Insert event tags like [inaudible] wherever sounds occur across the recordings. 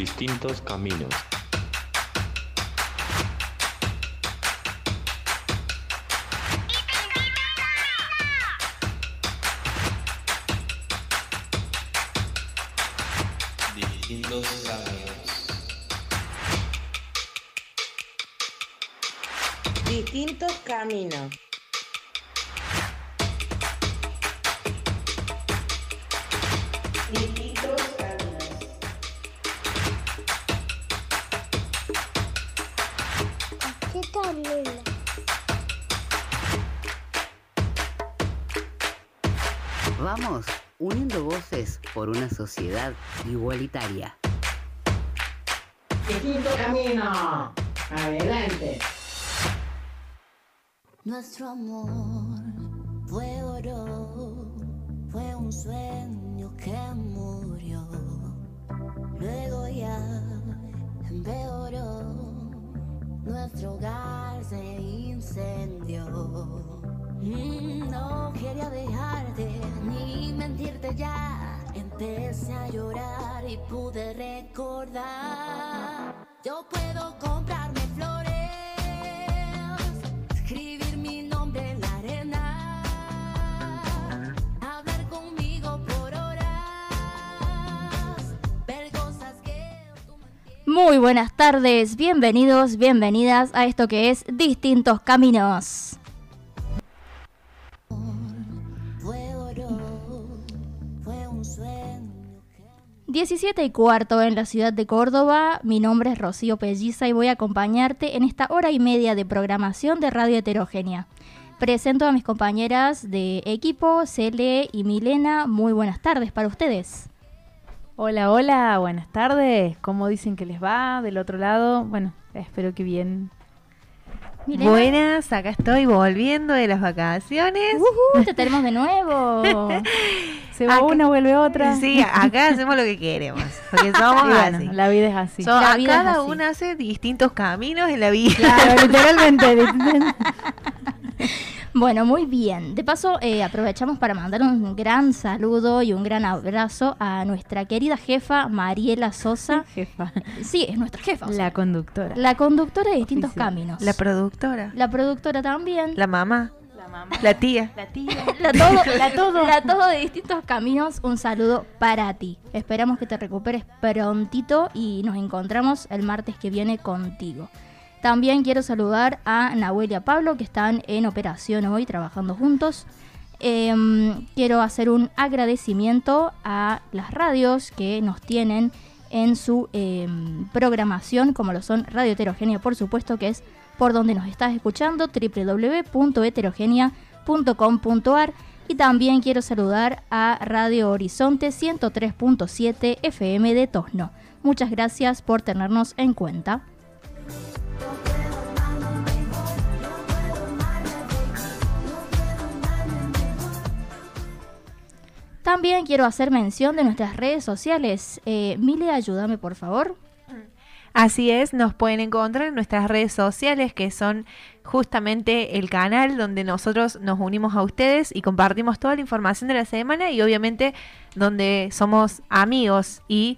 Distintos caminos. Distintos caminos. Distintos caminos. Voces por una sociedad igualitaria. Distinto camino. Adelante. Nuestro amor fue oro, fue un sueño que murió. Luego ya empeoró, nuestro hogar se incendió. No quería dejarte ni mentirte ya. Empecé a llorar y pude recordar. Yo puedo comprarme flores, escribir mi nombre en la arena, hablar conmigo por horas. Muy buenas tardes, bienvenidos, bienvenidas a esto que es Distintos Caminos. 17 y cuarto en la ciudad de Córdoba, mi nombre es Rocío Pelliza y voy a acompañarte en esta hora y media de programación de Radio Heterogénea. Presento a mis compañeras de equipo, Cele y Milena, muy buenas tardes para ustedes. Hola, hola, buenas tardes. ¿Cómo dicen que les va del otro lado? Bueno, espero que bien. Milena, Buenas, acá estoy volviendo de las vacaciones. ujú, [laughs] te tenemos de nuevo. [laughs] Se va Acá- una, vuelve otra. Sí, acá hacemos lo que queremos, porque [laughs] somos bueno, así. la vida es así. So- La a vida es cada uno hace distintos caminos en la vida. Claro, literalmente. Bueno, muy bien. De paso, eh, aprovechamos para mandar un gran saludo y un gran abrazo a nuestra querida jefa Mariela Sosa. [laughs] Jefa. Sí, es nuestra jefa. sea, La conductora. la conductora de distintos Oficial. caminos. La productora, La productora también. la mamá, La mamá. la tía. La tía. [laughs] La todo, la todo, la todo de distintos caminos. Un saludo para ti. Esperamos que te recuperes prontito y nos encontramos el martes que viene contigo. También quiero saludar a Nahuel y a Pablo que están en operación hoy trabajando juntos. Em, quiero hacer un agradecimiento a las radios que nos tienen en su em, programación, como lo son Radio Heterogénea, por supuesto, que es por donde nos estás escuchando, www.heterogénea.com.ar. Y también quiero saludar a Radio Horizonte 103.7 FM de Tosno. Muchas gracias por tenernos en cuenta. También quiero hacer mención de nuestras redes sociales. Eh, Mile, ayúdame por favor. Así es, nos pueden encontrar en nuestras redes sociales que son justamente el canal donde nosotros nos unimos a ustedes y compartimos toda la información de la semana y obviamente donde somos amigos y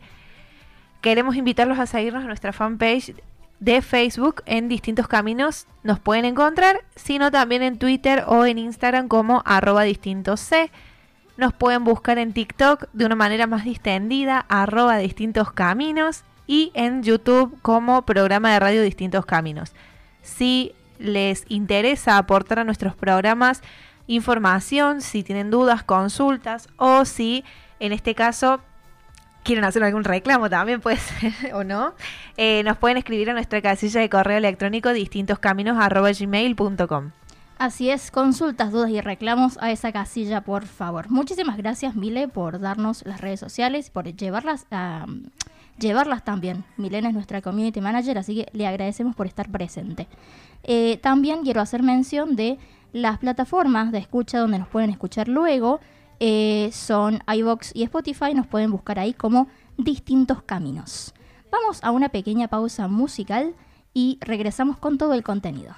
queremos invitarlos a seguirnos en nuestra fanpage de Facebook en distintos caminos nos pueden encontrar, sino también en Twitter o en Instagram como arroba distintos. Nos pueden buscar en TikTok de una manera más distendida, arroba distintos caminos, y en YouTube como programa de radio Distintos Caminos. Si les interesa aportar a nuestros programas información, si tienen dudas, consultas, o si en este caso quieren hacer algún reclamo también puede [laughs] o no, eh, nos pueden escribir a nuestra casilla de correo electrónico distintoscaminos.gmail.com. Así es, consultas, dudas y reclamos a esa casilla, por favor. Muchísimas gracias, Mile, por darnos las redes sociales, por llevarlas a llevarlas también. Milena es nuestra community manager, así que le agradecemos por estar presente. Eh, también quiero hacer mención de las plataformas de escucha donde nos pueden escuchar luego. eh, son iVox y Spotify, nos pueden buscar ahí como distintos caminos. Vamos a una pequeña pausa musical y regresamos con todo el contenido.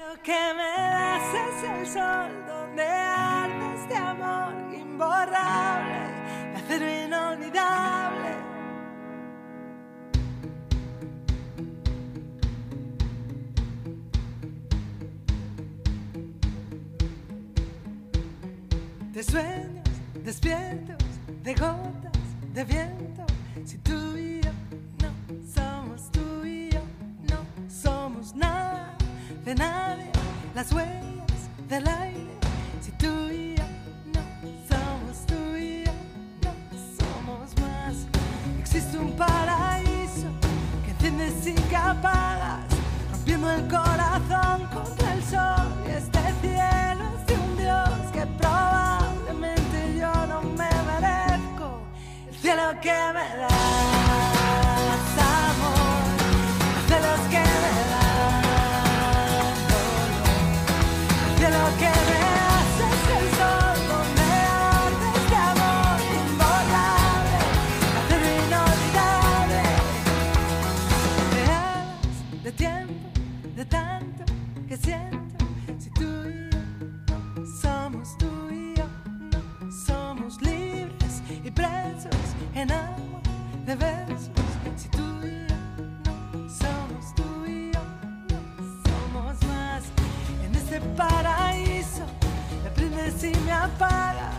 Lo que me das es el sol donde arde este amor imborrable, acero inolvidable. De sueños, despiertos, de gotas, de viento, si tú de nadie, las huellas del aire. Si tú y no somos tú y no somos más. Existe un paraíso que enciendes y que apagas, rompiendo el corazón contra el sol. Y este cielo es de un Dios que probablemente yo no me merezco. El cielo que me das, y me apagas,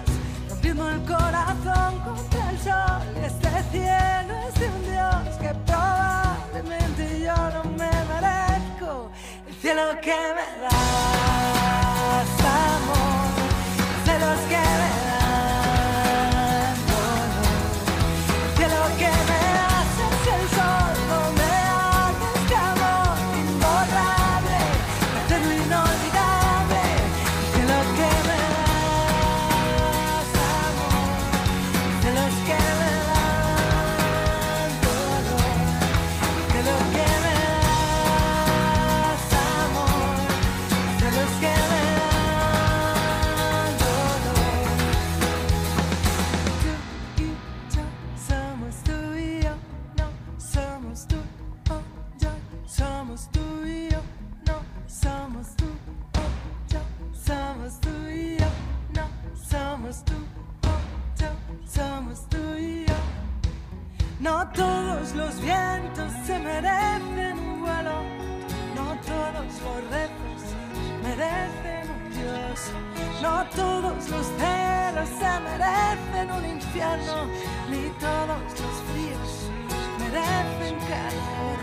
rompiendo el corazón contra el sol. Este cielo es de un Dios que probablemente yo no me merezco. El cielo que me das, somos tú somos tú y yo. No todos los vientos se merecen un vuelo, no todos los retos merecen un Dios, no todos los celos se merecen un infierno, ni todos los fríos merecen calor.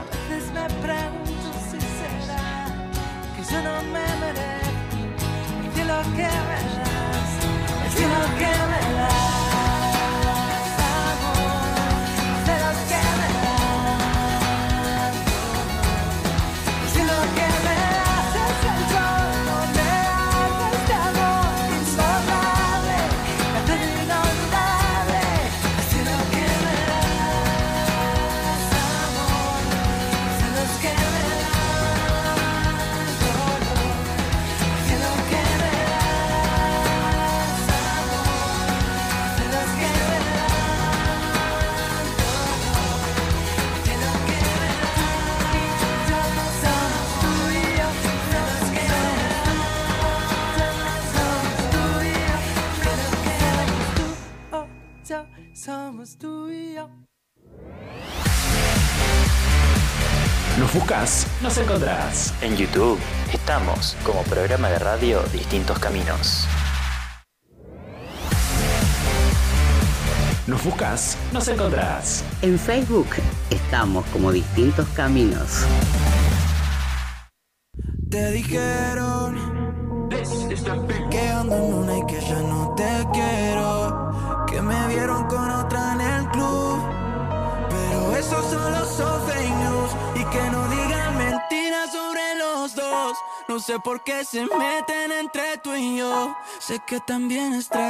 A veces me pregunto si será que yo no me merezco el cielo que me el cielo que me buscas, nos encontrás. En YouTube estamos como programa de radio Distintos Caminos. Nos buscas, nos encontrás. En Facebook estamos como distintos caminos. Te dijeron No sé por qué se meten entre tú y yo. Sé que también extrañas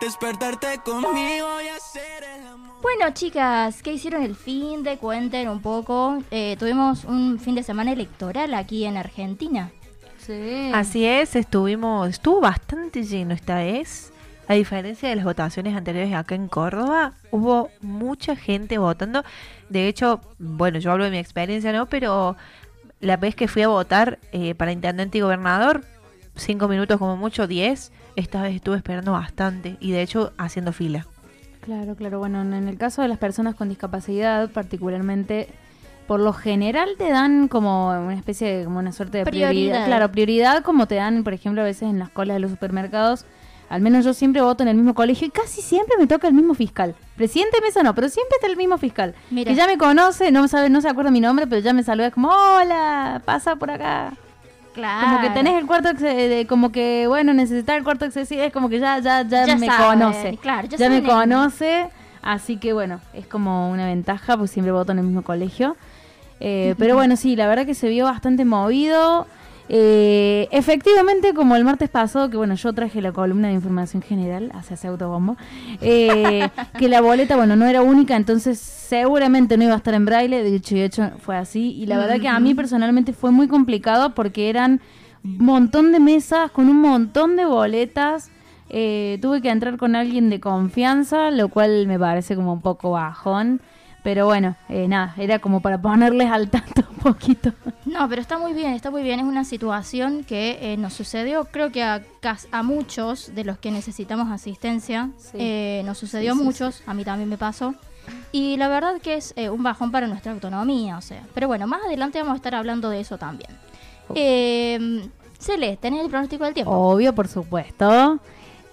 despertarte conmigo y hacer el amor. Bueno, chicas, ¿qué hicieron el fin de? Cuenten un poco. Eh, tuvimos un fin de semana electoral aquí en Argentina. Sí. Así es, estuvimos, estuvo bastante lleno esta vez. A diferencia de las votaciones anteriores acá en Córdoba, hubo mucha gente votando. De hecho, bueno, yo hablo de mi experiencia, ¿no? Pero la vez que fui a votar eh, para intendente y gobernador, cinco minutos como mucho, diez, esta vez estuve esperando bastante y de hecho haciendo fila. Claro, claro. Bueno, en el caso de las personas con discapacidad, particularmente por lo general te dan como una especie de, como una suerte de prioridad. Prioridad. Claro, prioridad como te dan, por ejemplo, a veces en las colas de los supermercados. Al menos yo siempre voto en el mismo colegio y casi siempre me toca el mismo fiscal. Presidente de mesa no, pero siempre está el mismo fiscal. Mira. Que ya me conoce, no sabe, no se acuerda mi nombre, pero ya me saluda es como, hola, pasa por acá. Claro. Como que tenés el cuarto, acce- de- como que, bueno, necesitar el cuarto accesible, es como que ya, ya, ya, Ya me conoce. claro, ya ya me conoce, así que bueno, es como una ventaja, pues siempre voto en el mismo colegio. Eh, pero bueno, sí, la verdad que se vio bastante movido. Eh, efectivamente, como el martes pasado, que bueno, yo traje la columna de información general, hacia ese autobombo, eh, [laughs] que la boleta, bueno, no era única, entonces seguramente no iba a estar en braille, de hecho y hecho fue así, y la verdad que a mí personalmente fue muy complicado porque eran un montón de mesas con un montón de boletas, eh, tuve que entrar con alguien de confianza, lo cual me parece como un poco bajón. Pero bueno, eh, nada, era como para ponerles al tanto un poquito. No, pero está muy bien, está muy bien. Es una situación que eh, nos sucedió, creo que a, a muchos de los que necesitamos asistencia, Sí. eh, nos sucedió a sí, muchos, a mí también me pasó. Y la verdad que es un bajón para nuestra autonomía, o sea. Pero bueno, más adelante vamos a estar hablando de eso también. Eh, Cele, ¿tenés el pronóstico del tiempo? Obvio, por supuesto.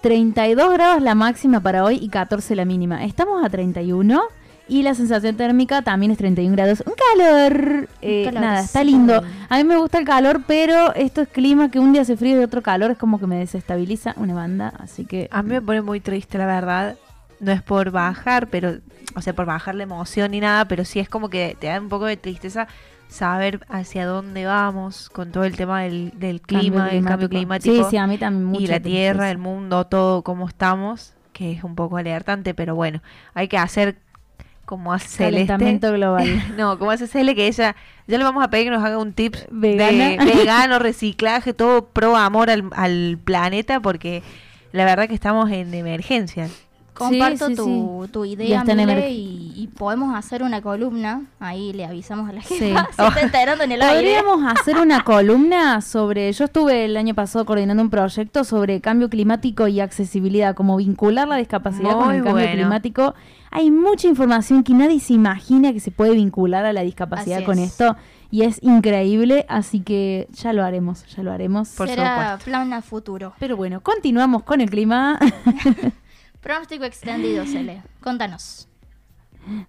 32 grados la máxima para hoy y 14 la mínima. Estamos a 31 y la sensación térmica también es 31 grados. Un calor. Eh, calor, nada, está lindo. A mí me gusta el calor, pero esto es clima que un día hace frío y otro calor. Es como que me desestabiliza una banda. Así que. A mí me pone muy triste, la verdad. No es por bajar, pero, o sea, por bajar la emoción ni nada, pero sí es como que te da un poco de tristeza saber hacia dónde vamos con todo el tema del, del clima, del cambio climático. Sí, sí, a mí también mucha y la tierra, el mundo, todo cómo estamos, que es un poco alertante, pero bueno, hay que hacer como hace Celeste. Global. [laughs] No, como hace Cele, que ella, ya le vamos a pedir que nos haga un tip Vegana. de [laughs] vegano, reciclaje, todo pro amor al, al planeta, porque la verdad que estamos en emergencia. Comparto sí, tu, sí. tu idea, Mile, y, y podemos hacer una columna. Ahí le avisamos a la Sí. gente. [laughs] Se está enterando en el aire. Podríamos hacer una columna sobre. Yo estuve el año pasado coordinando un proyecto sobre cambio climático y accesibilidad, como vincular la discapacidad con el cambio bueno. climático. Hay mucha información que nadie se imagina que se puede vincular a la discapacidad Así con es. esto y es increíble, así que ya lo haremos, ya lo haremos. Será plan a futuro. Pero bueno, continuamos con el clima. [laughs] Pronóstico extendido, Cele. Contanos.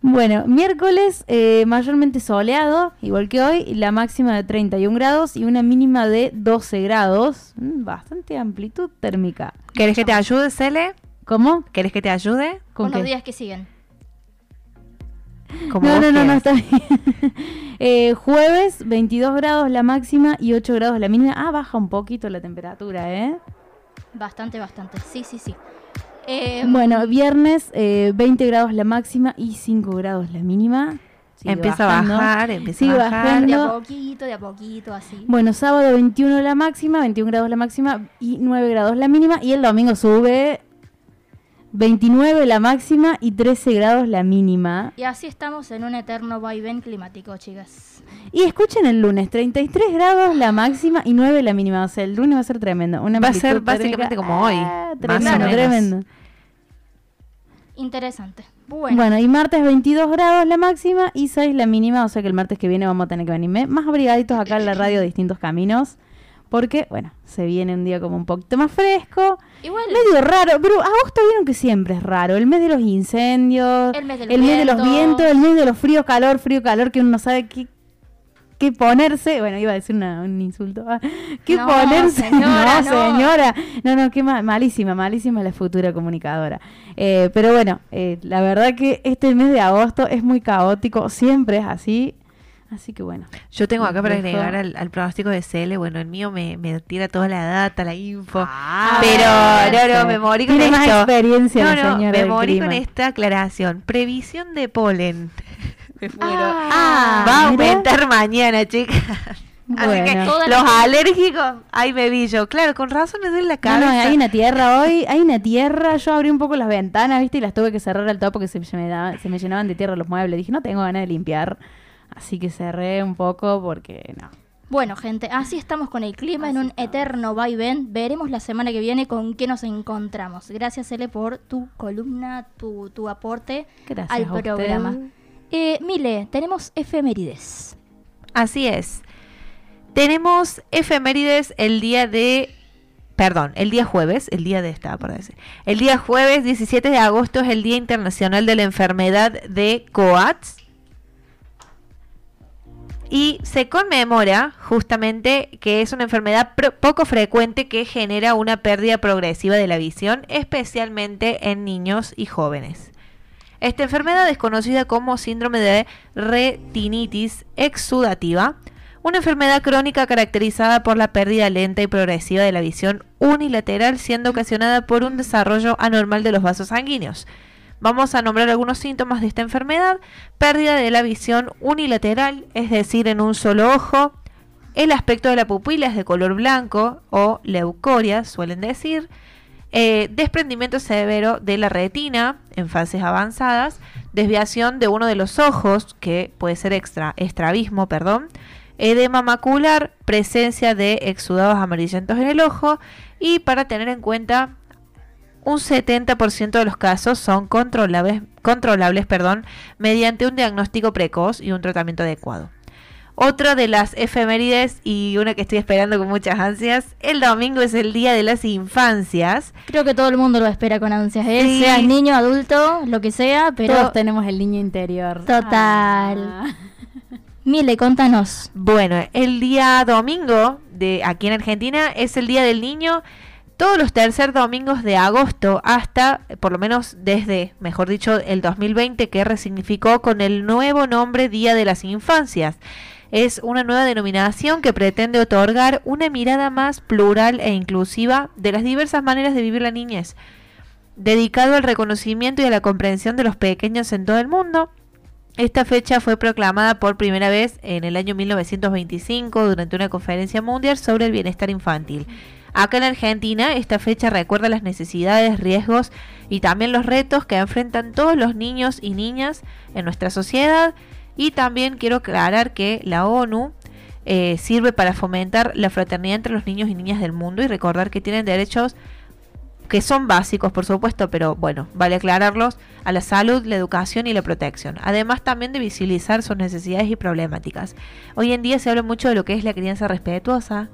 Bueno, miércoles eh, mayormente soleado, igual que hoy, la máxima de 31 grados y una mínima de 12 grados. Mm, bastante amplitud térmica. ¿Querés que te ayude, Cele? ¿Cómo? ¿Querés que te ayude? ¿Con Con los días que siguen. Como No, no, no, no, está bien. [laughs] Eh, jueves, 22 grados la máxima y 8 grados la mínima. Ah, baja un poquito la temperatura, ¿eh? Bastante, bastante. Sí, sí, sí. Eh, Bueno, viernes, eh, 20 grados la máxima y 5 grados la mínima. Sigue Empieza bajando. a bajar, empieza Sigue a bajar. bajando. de a poquito, de a poquito, así. Bueno, sábado 21 la máxima, 21 grados la máxima y 9 grados la mínima. Y el domingo sube 29 la máxima y 13 grados la mínima. Y así estamos en un eterno vaivén climático, chicas. Y escuchen el lunes, 33 grados la máxima y 9 la mínima. O sea, el lunes va a ser tremendo. Una Va a ser básicamente térmica- como hoy, Ah, más tremendo, o menos. tremendo. Interesante. Bueno, Bueno. y martes 22 grados la máxima y 6 la mínima. O sea que el martes que viene vamos a tener que venirme más abrigaditos acá en la radio de distintos caminos. Porque, bueno, se viene un día como un poquito más fresco. Igual Medio raro, pero agosto vieron que siempre es raro. El mes de los incendios, El mes del el mes de los viento. vientos, el mes de los fríos, calor, frío, calor, que uno no sabe qué, qué ponerse. Bueno, iba a decir una- un insulto. Ah, ¿Qué No, ponerse? [laughs] señora, no, no. señora. No, no, qué ma- malísima, malísima la futura comunicadora. Eh, pero bueno, eh, la verdad que este mes de agosto es muy caótico, siempre es así. Así que bueno. Yo tengo acá para agregar al, al pronóstico de Cele, bueno, el mío me, me tira toda la data, la info. Ah, pero no, no, me morí con Tiene más esto. experiencia no, no, señora me morí con esta aclaración. Previsión de polen. [laughs] me muero. Ah, Va a mira. aumentar mañana, chicas. [laughs] Así que Bueno. Los la- alérgicos, ahí me vi yo. Claro, con razón me duele la No, cabeza. no, hay una tierra [laughs] hoy, hay una tierra. Yo abrí un poco las ventanas, ¿viste? Y las tuve que cerrar al todo porque se, se me, daba- se me llenaban de tierra los muebles. Dije, no tengo ganas de limpiar. Así que cerré un poco porque no. Bueno, gente, así estamos con el clima en un eterno vaivén. Veremos la semana que viene con qué nos encontramos. Gracias, Ele, por tu columna, tu, tu aporte Gracias al a programa. Eh, Mile, tenemos efemérides. Así es. Tenemos efemérides el día de. Perdón, el día jueves, el día de esta, por decir. El día jueves 17 de agosto es el Día Internacional de la Enfermedad de Coats. Y se conmemora justamente que es una enfermedad poco frecuente que genera una pérdida progresiva de la visión, especialmente en niños y jóvenes. Esta enfermedad es conocida como síndrome de retinitis exudativa, una enfermedad crónica caracterizada por la pérdida lenta y progresiva de la visión unilateral, siendo ocasionada por un desarrollo anormal de los vasos sanguíneos. Vamos a nombrar algunos síntomas de esta enfermedad. Pérdida de la visión unilateral, es decir, en un solo ojo. El aspecto de la pupila es de color blanco o leucoria, suelen decir. Eh, desprendimiento severo de la retina en fases avanzadas. Desviación de uno de los ojos, que puede ser extra, estrabismo, perdón. Edema macular, presencia de exudados amarillentos en el ojo. Y para tener en cuenta un 70% de los casos son controlables, controlables perdón, mediante un diagnóstico precoz y un tratamiento adecuado. Otra de las efemérides y una que estoy esperando con muchas ansias, el domingo es el Día de las Infancias. Creo que todo el mundo lo espera con ansias, ¿eh? Sí. Seas niño, adulto, lo que sea, pero... Todos tenemos el niño interior. Total. Ah. Mile, contanos. Bueno, el día domingo de aquí en Argentina es el Día del Niño. Todos los tercer domingos de agosto hasta, por lo menos desde, mejor dicho, el 2020 que resignificó con el nuevo nombre Día de las Infancias. Es una nueva denominación que pretende otorgar una mirada más plural e inclusiva de las diversas maneras de vivir la niñez, dedicado al reconocimiento y a la comprensión de los pequeños en todo el mundo. Esta fecha fue proclamada por primera vez en el año 1925 durante una conferencia mundial sobre el bienestar infantil. Acá en Argentina, esta fecha recuerda las necesidades, riesgos y también los retos que enfrentan todos los niños y niñas en nuestra sociedad. Y también quiero aclarar que la ONU eh, sirve para fomentar la fraternidad entre los niños y niñas del mundo y recordar que tienen derechos que son básicos, por supuesto, pero bueno, vale aclararlos, a la salud, la educación y la protección. Además también de visibilizar sus necesidades y problemáticas. Hoy en día se habla mucho de lo que es la crianza respetuosa.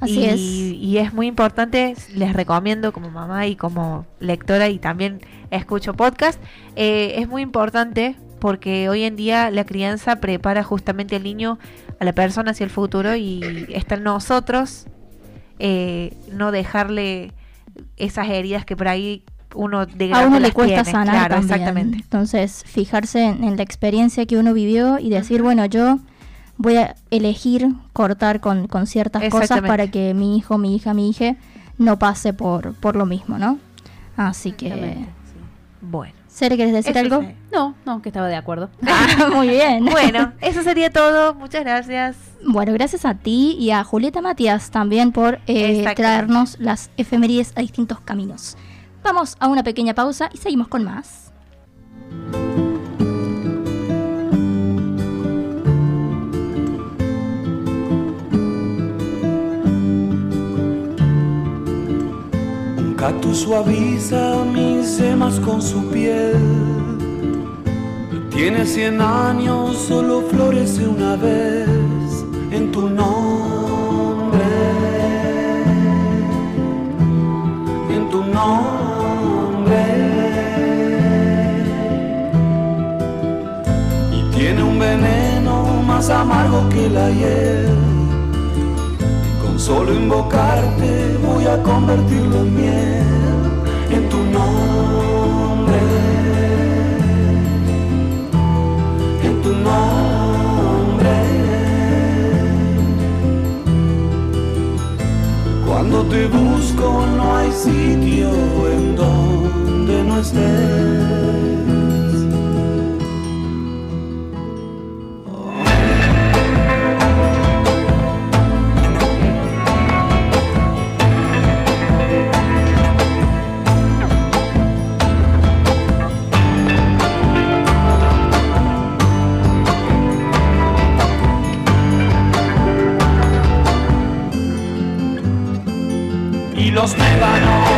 Así y, es. y es muy importante, les recomiendo como mamá y como lectora y también escucho podcast, eh, es muy importante porque hoy en día la crianza prepara justamente al niño, a la persona hacia el futuro y está en nosotros eh, no dejarle esas heridas que por ahí uno de A uno le cuesta tiene. sanar Claro, también. exactamente. Entonces, fijarse en, en la experiencia que uno vivió y decir, bueno, yo voy a elegir cortar con, con ciertas cosas para que mi hijo, mi hija, mi hija no pase por, por lo mismo, ¿no? Así que... Bueno. Sere, ¿quieres decir Eso algo? No, no, que estaba de acuerdo. Ah, [laughs] muy bien. [laughs] Bueno, eso sería todo. Muchas gracias. Bueno, gracias a ti y a Julieta Matías también por eh, traernos las efemérides a distintos caminos. Vamos a una pequeña pausa y seguimos con más. Un cactus suaviza mis semas con su piel. Tiene cien años, solo florece una vez en tu nombre. En tu nombre. Y tiene un veneno más amargo que la hiel. Solo invocarte voy a convertirlo en miel en tu nombre. En tu nombre. Cuando te busco no hay sitio en donde no estés. Los médanos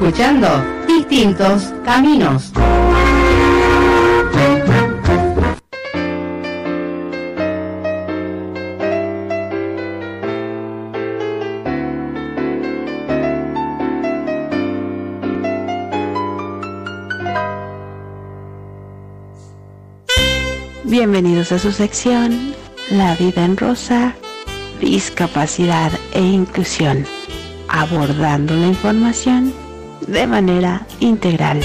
escuchando Distintos Caminos. Bienvenidos a su sección La vida en rosa, discapacidad e inclusión, abordando la información de manera integral.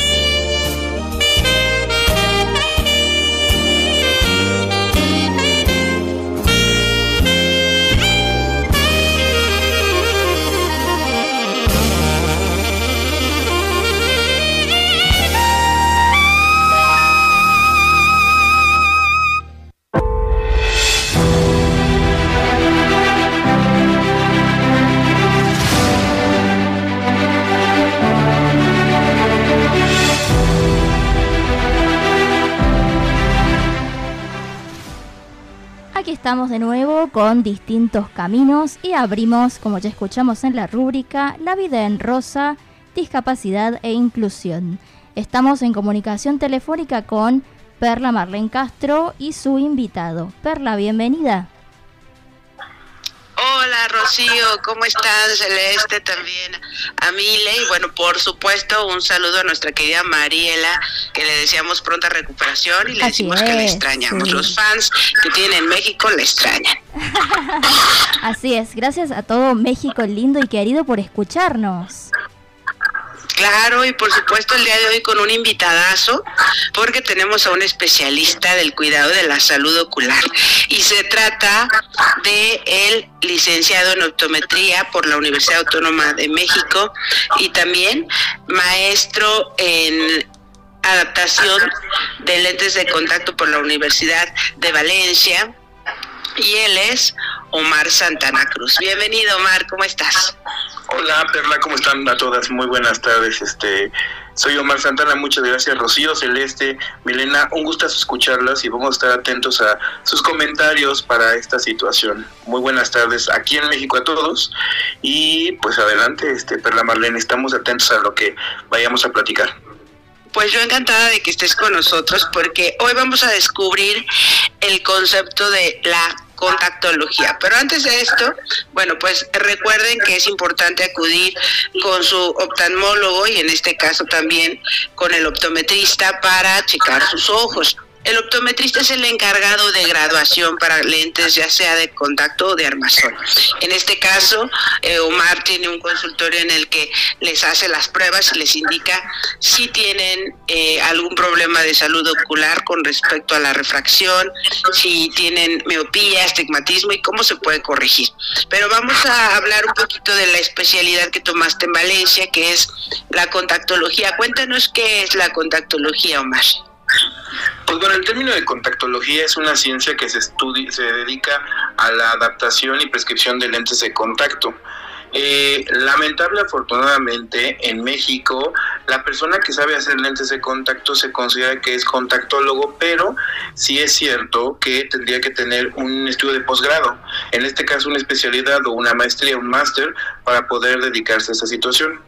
Estamos de nuevo con distintos caminos y abrimos, como ya escuchamos en la rúbrica, La vida en rosa, discapacidad e inclusión. Estamos en comunicación telefónica con Perla Marlene Castro y su invitado. Perla, bienvenida. Hola Rocío, ¿cómo estás? Celeste también, a Mile y bueno, por supuesto un saludo a nuestra querida Mariela, que le deseamos pronta recuperación y le Así decimos que la extrañamos. sí. Los fans que tienen en México la extrañan. [laughs] Así es, gracias a todo México lindo y querido por escucharnos. Claro, y por supuesto el día de hoy con un invitadazo, porque tenemos a un especialista del cuidado de la salud ocular. Y se trata de el licenciado en optometría por la Universidad Autónoma de México y también maestro en adaptación de lentes de contacto por la Universidad de Valencia. Y él es Omar Santana Cruz. Bienvenido, Omar, ¿cómo estás? Hola Perla, ¿cómo están a todas? Muy buenas tardes. Este, soy Omar Santana, muchas gracias Rocío, Celeste, Milena, un gusto escucharlas y vamos a estar atentos a sus comentarios para esta situación. Muy buenas tardes aquí en México a todos y pues adelante, este Perla Marlene, estamos atentos a lo que vayamos a platicar. Pues yo encantada de que estés con nosotros porque hoy vamos a descubrir el concepto de la contactología. Pero antes de esto, bueno, pues recuerden que es importante acudir con su oftalmólogo y en este caso también con el optometrista para checar sus ojos. El optometrista es el encargado de graduación para lentes, ya sea de contacto o de armazón. En este caso, eh, Omar tiene un consultorio en el que les hace las pruebas y les indica si tienen eh, algún problema de salud ocular con respecto a la refracción, si tienen miopía, astigmatismo y cómo se puede corregir. Pero vamos a hablar un poquito de la especialidad que tomaste en Valencia, que es la contactología. Cuéntanos qué es la contactología, Omar. Pues bueno, el término de contactología es una ciencia que se, estudia, se dedica a la adaptación y prescripción de lentes de contacto. Eh, lamentable afortunadamente en México la persona que sabe hacer lentes de contacto se considera que es contactólogo pero sí es cierto que tendría que tener un estudio de posgrado en este caso una especialidad o una maestría un máster para poder dedicarse a esa situación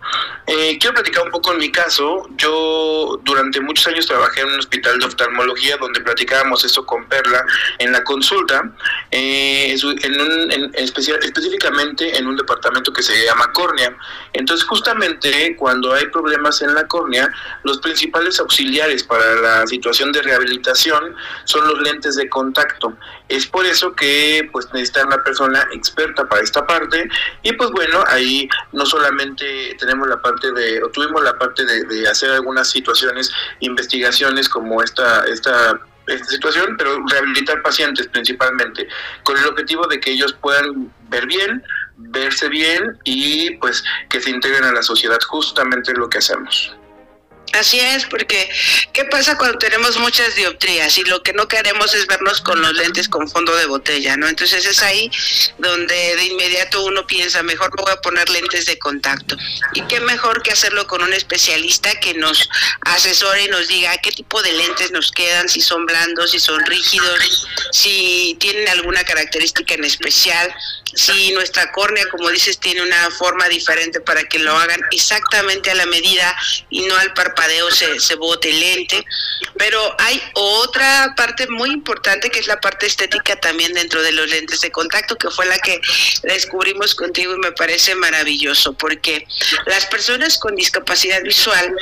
Eh, quiero platicar un poco en mi caso yo durante muchos años trabajé en un hospital de oftalmología donde platicábamos esto con Perla en la consulta eh, en especial, específicamente en un departamento que se llama córnea. Entonces, justamente cuando hay problemas en la córnea, los principales auxiliares para la situación de rehabilitación son los lentes de contacto. Es por eso que pues necesita una persona experta para esta parte y pues bueno, ahí no solamente tenemos la parte de, tuvimos la parte de, de hacer algunas situaciones, investigaciones como esta, esta esta situación, pero rehabilitar pacientes principalmente, con el objetivo de que ellos puedan ver bien, verse bien y pues que se integren a la sociedad, justamente lo que hacemos. Así es, porque ¿qué pasa cuando tenemos muchas dioptrías y lo que no queremos es vernos con los lentes con fondo de botella, ¿no? Entonces es ahí donde de inmediato uno piensa, mejor me voy a poner lentes de contacto. Y qué mejor que hacerlo con un especialista que nos asesore y nos diga qué tipo de lentes nos quedan, si son blandos, si son rígidos, si tienen alguna característica en especial, si nuestra córnea, como dices, tiene una forma diferente para que lo hagan exactamente a la medida y no al parpadeo se, se bote lente. Pero hay otra parte muy importante que es la parte estética también dentro de los lentes de contacto, que fue la que descubrimos contigo y me parece maravilloso, porque las personas con discapacidad visual,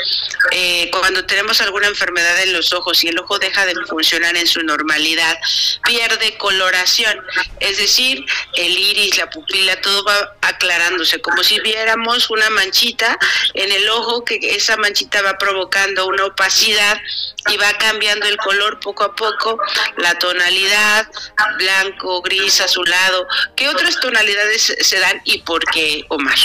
eh, cuando tenemos alguna enfermedad en los ojos y el ojo deja de funcionar en su normalidad, pierde coloración, es decir, el iris, la pupila, todo va aclarándose, como si viéramos una manchita en el ojo, que esa manchita va provocando una opacidad y va cambiando el color poco a poco, la tonalidad, blanco, gris, azulado. ¿Qué otras tonalidades se dan y por qué, Omar?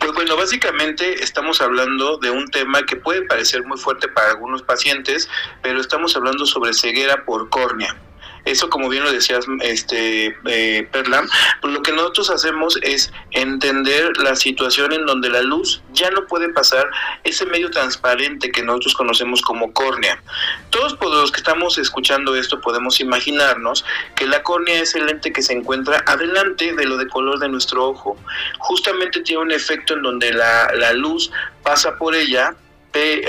Pues bueno, básicamente estamos hablando de un tema que puede parecer muy fuerte para algunos pacientes, pero estamos hablando sobre ceguera por córnea. Eso, como bien lo decías, este, eh, Perla, pues lo que nosotros hacemos es entender la situación en donde la luz ya no puede pasar ese medio transparente que nosotros conocemos como córnea. Todos por los que estamos escuchando esto podemos imaginarnos que la córnea es el lente que se encuentra adelante de lo de color de nuestro ojo. Justamente tiene un efecto en donde la, la luz pasa por ella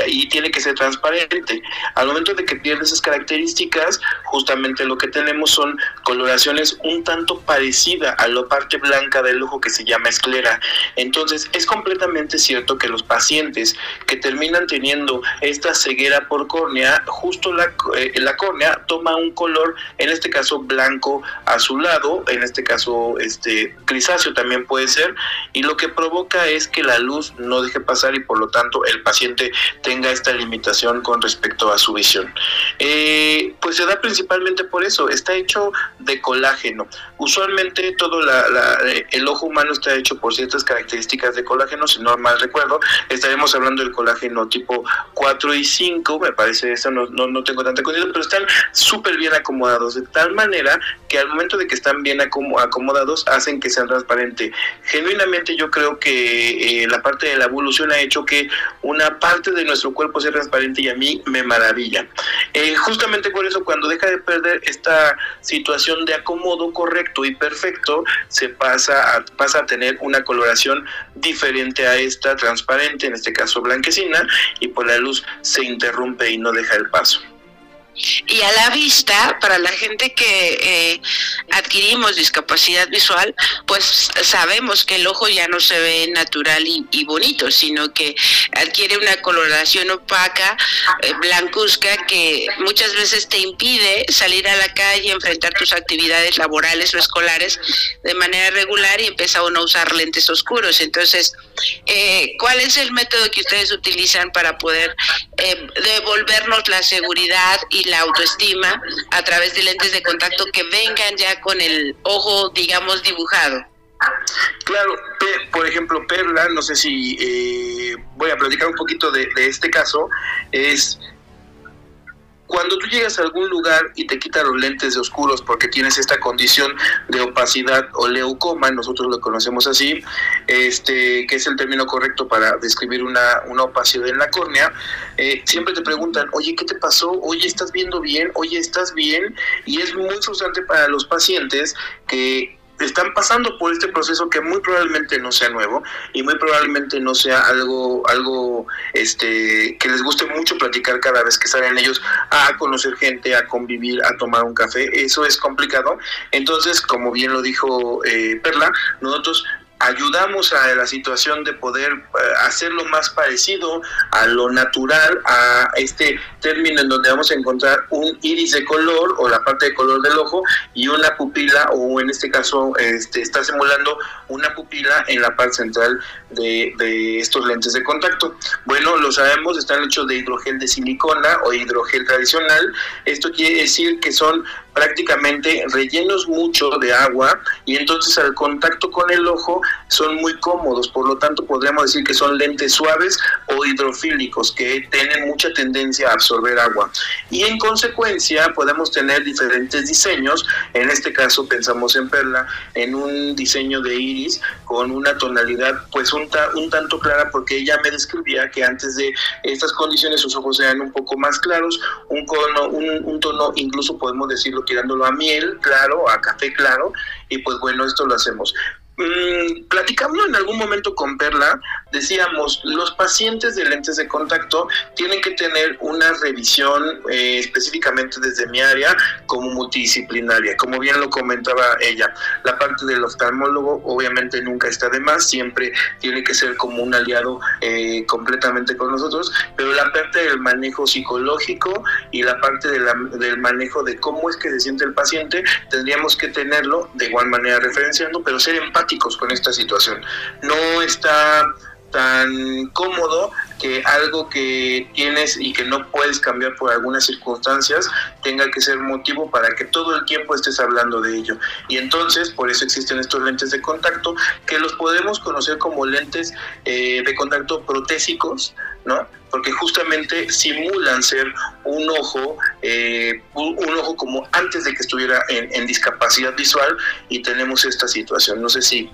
y tiene que ser transparente. Al momento de que pierde esas características, justamente lo que tenemos son coloraciones un tanto parecida a la parte blanca del ojo que se llama esclera. Entonces, es completamente cierto que los pacientes que terminan teniendo esta ceguera por córnea, justo la, eh, la córnea toma un color, en este caso blanco azulado, en este caso este grisáceo también puede ser, y lo que provoca es que la luz no deje pasar y por lo tanto el paciente tenga esta limitación con respecto a su visión. Eh, pues se da principalmente por eso, está hecho de colágeno. Usualmente todo la, la, el ojo humano está hecho por ciertas características de colágeno, si no mal recuerdo, estaremos hablando del colágeno tipo 4 y 5, me parece, eso no, no, no tengo tanta cuestión, pero están súper bien acomodados, de tal manera que al momento de que están bien acomodados hacen que sean transparentes. Genuinamente yo creo que eh, la parte de la evolución ha hecho que una parte de nuestro cuerpo sea transparente y a mí me maravilla. Eh, justamente por eso cuando deja de perder esta situación de acomodo correcto y perfecto, se pasa a, pasa a tener una coloración diferente a esta transparente, en este caso blanquecina, y por la luz se interrumpe y no deja el paso. Y a la vista, para la gente que eh, adquirimos discapacidad visual, pues sabemos que el ojo ya no se ve natural y, bonito, sino que adquiere una coloración opaca, eh, blancuzca, que muchas veces te impide salir a la calle, enfrentar tus actividades laborales o escolares de manera regular y empieza uno a usar lentes oscuros. Entonces, eh, ¿cuál es el método que ustedes utilizan para poder eh, devolvernos la seguridad y la autoestima a través de lentes de contacto que vengan ya con el ojo, digamos, dibujado. Claro, por ejemplo, Perla, no sé si eh, voy a platicar un poquito de, de este caso, es cuando tú llegas a algún lugar y te quitan los lentes de oscuros porque tienes esta condición de opacidad o leucoma, nosotros lo conocemos así, este, que es el término correcto para describir una, una opacidad en la córnea, eh, siempre te preguntan, oye, ¿qué te pasó? Oye, ¿estás viendo bien? Oye, ¿estás bien? Y es muy frustrante para los pacientes que están pasando por este proceso que muy probablemente no sea nuevo y muy probablemente no sea algo algo este que les guste mucho platicar cada vez que salen ellos a conocer gente, a convivir, a tomar un café. Eso es complicado. Entonces, como bien lo dijo eh, Perla, nosotros ayudamos a la situación de poder eh, hacerlo más parecido a lo natural, a este término en donde vamos a encontrar un iris de color o la parte de color del ojo y una pupila o en este caso este, está simulando una pupila en la parte central de, de estos lentes de contacto. Bueno, lo sabemos, están hechos de hidrogel de silicona o hidrogel tradicional. Esto quiere decir que son prácticamente rellenos mucho de agua y entonces al contacto con el ojo son muy cómodos, por lo tanto podríamos decir que son lentes suaves o hidrofílicos que tienen mucha tendencia a absorber agua. Y en consecuencia podemos tener diferentes diseños, en este caso pensamos en Perla, en un diseño de iris con una tonalidad pues un, ta- un tanto clara porque ella me describía que antes de estas condiciones sus ojos eran un poco más claros, un, cono, un, tono incluso podemos decirlo tirándolo a miel claro, a café claro, y pues bueno, esto lo hacemos. Mm, platicando en algún momento con Perla, decíamos, los pacientes de lentes de contacto tienen que tener una revisión eh, específicamente desde mi área como multidisciplinaria, como bien lo comentaba ella. La parte del oftalmólogo obviamente nunca está de más, siempre tiene que ser como un aliado eh, completamente con nosotros, pero la parte del manejo psicológico y la parte del manejo de cómo es que se siente el paciente, tendríamos que tenerlo de igual manera referenciando, pero ser con esta situación. No está tan cómodo que algo que tienes y que no puedes cambiar por algunas circunstancias tenga que ser motivo para que todo el tiempo estés hablando de ello. Y entonces, por eso existen estos lentes de contacto, que los podemos conocer como lentes eh, de contacto protésicos, ¿no? Porque justamente simulan ser un ojo, eh, un, ojo como antes de que estuviera en, en discapacidad visual y tenemos esta situación. No sé si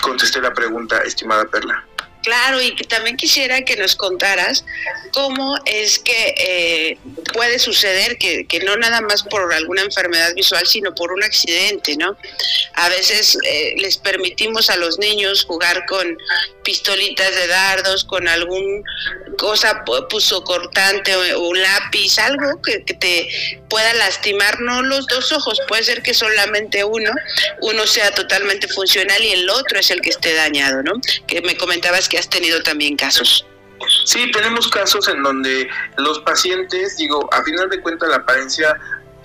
contesté la pregunta, estimada Perla. Claro, y también quisiera que nos contaras cómo es que eh, puede suceder que, que no nada más por alguna enfermedad visual, sino por un accidente, ¿no? A veces eh, les permitimos a los niños jugar con pistolitas de dardos, con algún cosa puso cortante o un lápiz, algo que, que te pueda lastimar, no los dos ojos, puede ser que solamente uno, uno sea totalmente funcional y el otro es el que esté dañado, ¿no? Que me comentabas que has tenido también casos. Sí, tenemos casos en donde los pacientes, digo, a final de cuentas la apariencia,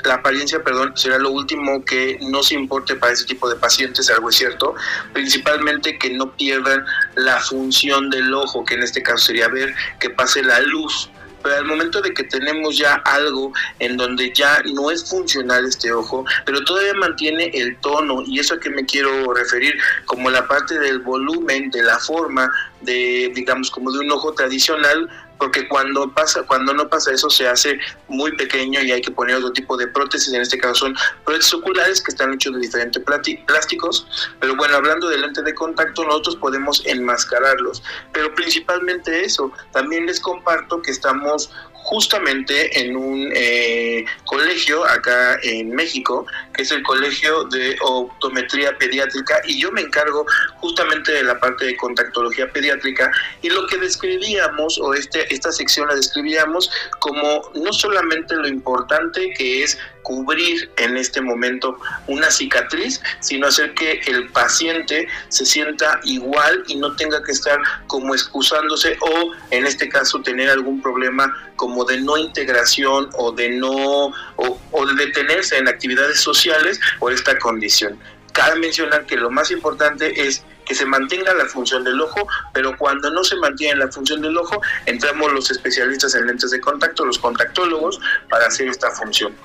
la apariencia, perdón, será lo último que nos importe para ese tipo de pacientes, algo es cierto, principalmente que no pierdan la función del ojo, que en este caso sería ver que pase la luz. Pero al momento de que tenemos ya algo en donde ya no es funcional este ojo, pero todavía mantiene el tono, y eso a que me quiero referir, como la parte del volumen, de la forma, de, digamos, como de un ojo tradicional, porque cuando pasa, cuando no pasa eso se hace muy pequeño y hay que poner otro tipo de prótesis, en este caso son prótesis oculares que están hechos de diferentes plásticos, pero bueno, hablando de lentes de contacto, nosotros podemos enmascararlos, pero principalmente eso, también les comparto que estamos justamente en un eh, colegio acá en México, que es el Colegio de Optometría Pediátrica, y yo me encargo justamente de la parte de contactología pediátrica, y lo que describíamos, o este, esta sección la describíamos como no solamente lo importante que es cubrir en este momento una cicatriz, sino hacer que el paciente se sienta igual y no tenga que estar como excusándose o en este caso tener algún problema como de no integración o de no o, de detenerse en actividades sociales por esta condición. Cabe mencionar que lo más importante es que se mantenga la función del ojo, pero cuando no se mantiene la función del ojo, entramos los especialistas en lentes de contacto, los contactólogos, para hacer esta función.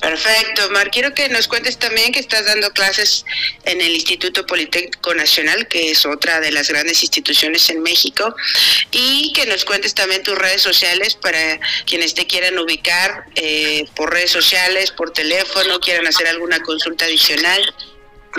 Perfecto, Mar. Quiero que nos cuentes también que estás dando clases en el Instituto Politécnico Nacional, que es otra de las grandes instituciones en México, y que nos cuentes también tus redes sociales para quienes te quieran ubicar eh, por redes sociales, por teléfono, quieran hacer alguna consulta adicional.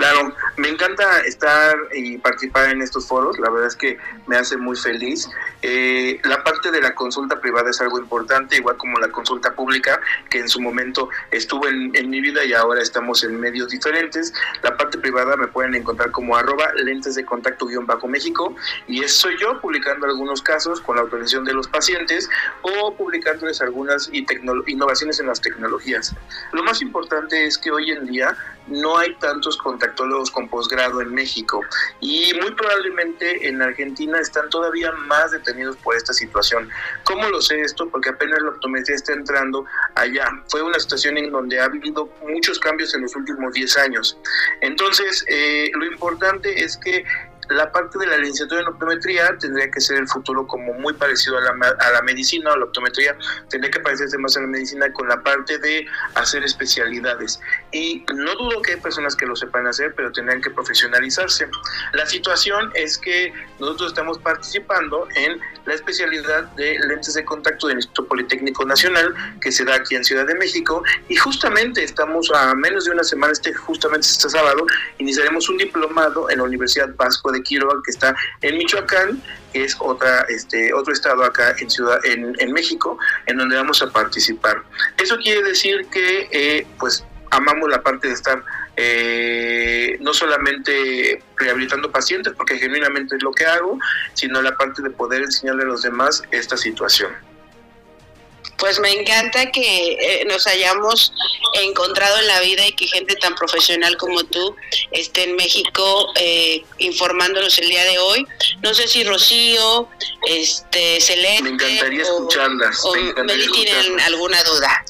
Claro, me encanta estar y participar en estos foros, la verdad es que me hace muy feliz. Eh, la parte de la consulta privada es algo importante, igual como la consulta pública, que en su momento estuvo en, en mi vida y ahora estamos en medios diferentes. La parte privada me pueden encontrar como arroba lentes de contacto guion bajo México y eso soy yo publicando algunos casos con la autorización de los pacientes o publicándoles algunas innovaciones en las tecnologías. Lo más importante es que hoy en día no hay tantos contactólogos con posgrado en México y muy probablemente en Argentina están todavía más detenidos por esta situación. ¿Cómo lo sé esto? Porque apenas la optometría está entrando allá. Fue una situación en donde ha habido muchos cambios en los últimos 10 años. Entonces, eh, lo importante es que la parte de la licenciatura en optometría tendría que ser el futuro como muy parecido a la, a la medicina o la optometría, tendría que parecerse más a la medicina con la parte de hacer especialidades. Y no dudo que hay personas que lo sepan hacer, pero tendrían que profesionalizarse. La situación es que nosotros estamos participando en la especialidad de lentes de contacto del Instituto Politécnico Nacional, que se da aquí en Ciudad de México, y justamente estamos a menos de una semana, este justamente este sábado, iniciaremos un diplomado en la Universidad Vasco de Quiroga, que está en Michoacán, que es otra, este, otro estado acá en Ciudad, en, en México, en donde vamos a participar. Eso quiere decir que, eh, pues, amamos la parte de estar eh, no solamente rehabilitando pacientes, porque genuinamente es lo que hago, sino la parte de poder enseñarle a los demás esta situación. Pues me encanta que eh, nos hayamos encontrado en la vida y que gente tan profesional como tú esté en México eh, informándonos el día de hoy. No sé si Rocío, este, Celeste Me encantaría escucharlas. o me encantaría tienen alguna duda.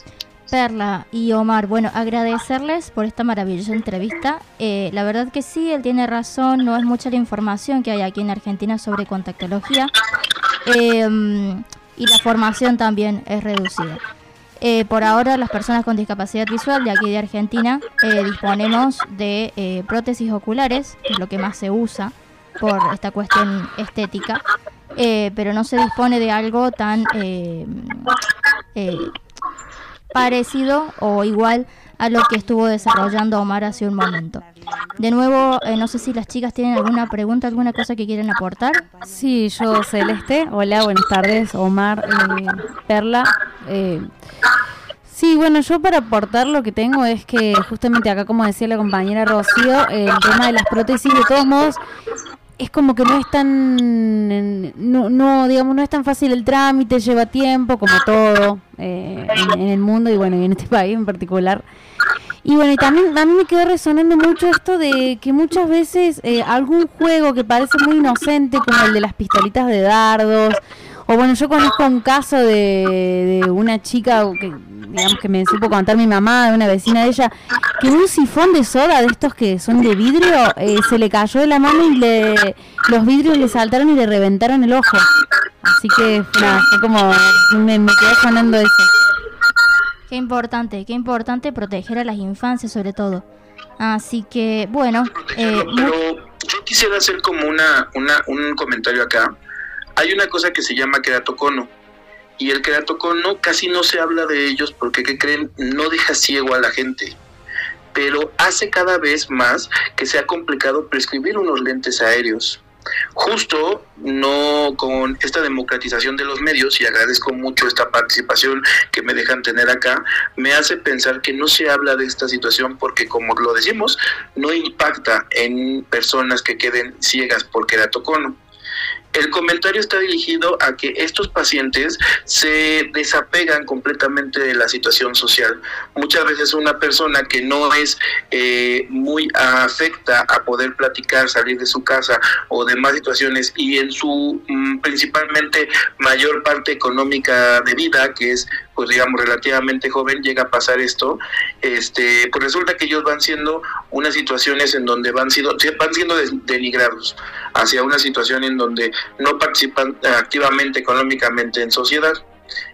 Perla y Omar, bueno, agradecerles por esta maravillosa entrevista. Eh, la verdad que sí, él tiene razón, no es mucha la información que hay aquí en Argentina sobre contactología Eh, y la formación también es reducida. Eh, por ahora, las personas con discapacidad visual de aquí de Argentina eh, disponemos de eh, prótesis oculares, que es lo que más se usa por esta cuestión estética, pero no se dispone de algo tan eh, parecido o igual a lo que estuvo desarrollando Omar hace un momento. De nuevo, eh, no sé si las chicas tienen alguna pregunta, alguna cosa que quieren aportar. Sí, yo Celeste. Hola, buenas tardes. Omar, eh, Perla. eh, sí, bueno, yo para aportar lo que tengo es que justamente acá, como decía la compañera Rocío, el tema de las prótesis, de todos modos, es como que no es tan, no, no, digamos, no es tan fácil el trámite, lleva tiempo, como todo eh, en, el mundo y bueno, y en este [laughs] país en particular. Y bueno, y también a mí me quedó resonando mucho esto de que muchas veces eh, algún juego que parece muy inocente, como el de las pistolitas de dardos, o bueno, yo conozco un caso de, de una chica que, digamos, que me supo contar mi mamá, de una vecina de ella, que un sifón de soda de estos que son de vidrio eh, se le cayó de la mano y le, los vidrios le saltaron y le reventaron el ojo. Así que nada, fue como, me, me quedó sonando eso. Qué importante, qué importante proteger a las infancias sobre todo. Así que, bueno, eh, Pero yo quisiera hacer como una, una, un comentario acá. Hay una cosa que se llama queratocono. Y el queratocono casi no se habla de ellos porque, ¿qué creen? No deja ciego a la gente. Pero hace cada vez más que sea complicado prescribir unos lentes aéreos. Justo no con esta democratización de los medios, y agradezco mucho esta participación que me dejan tener acá, me hace pensar que no se habla de esta situación porque, como lo decimos, no impacta en personas que queden ciegas por queratocono. El comentario está dirigido a que estos pacientes se desapegan completamente de la situación social. Muchas veces una persona que no es eh, muy afecta a poder platicar, salir de su casa o demás situaciones y en su mm, principalmente mayor parte económica de vida, que es pues digamos relativamente joven, llega a pasar esto, este, pues resulta que ellos van siendo unas situaciones en donde van siendo, van siendo denigrados hacia una situación en donde no participan eh, activamente económicamente en sociedad.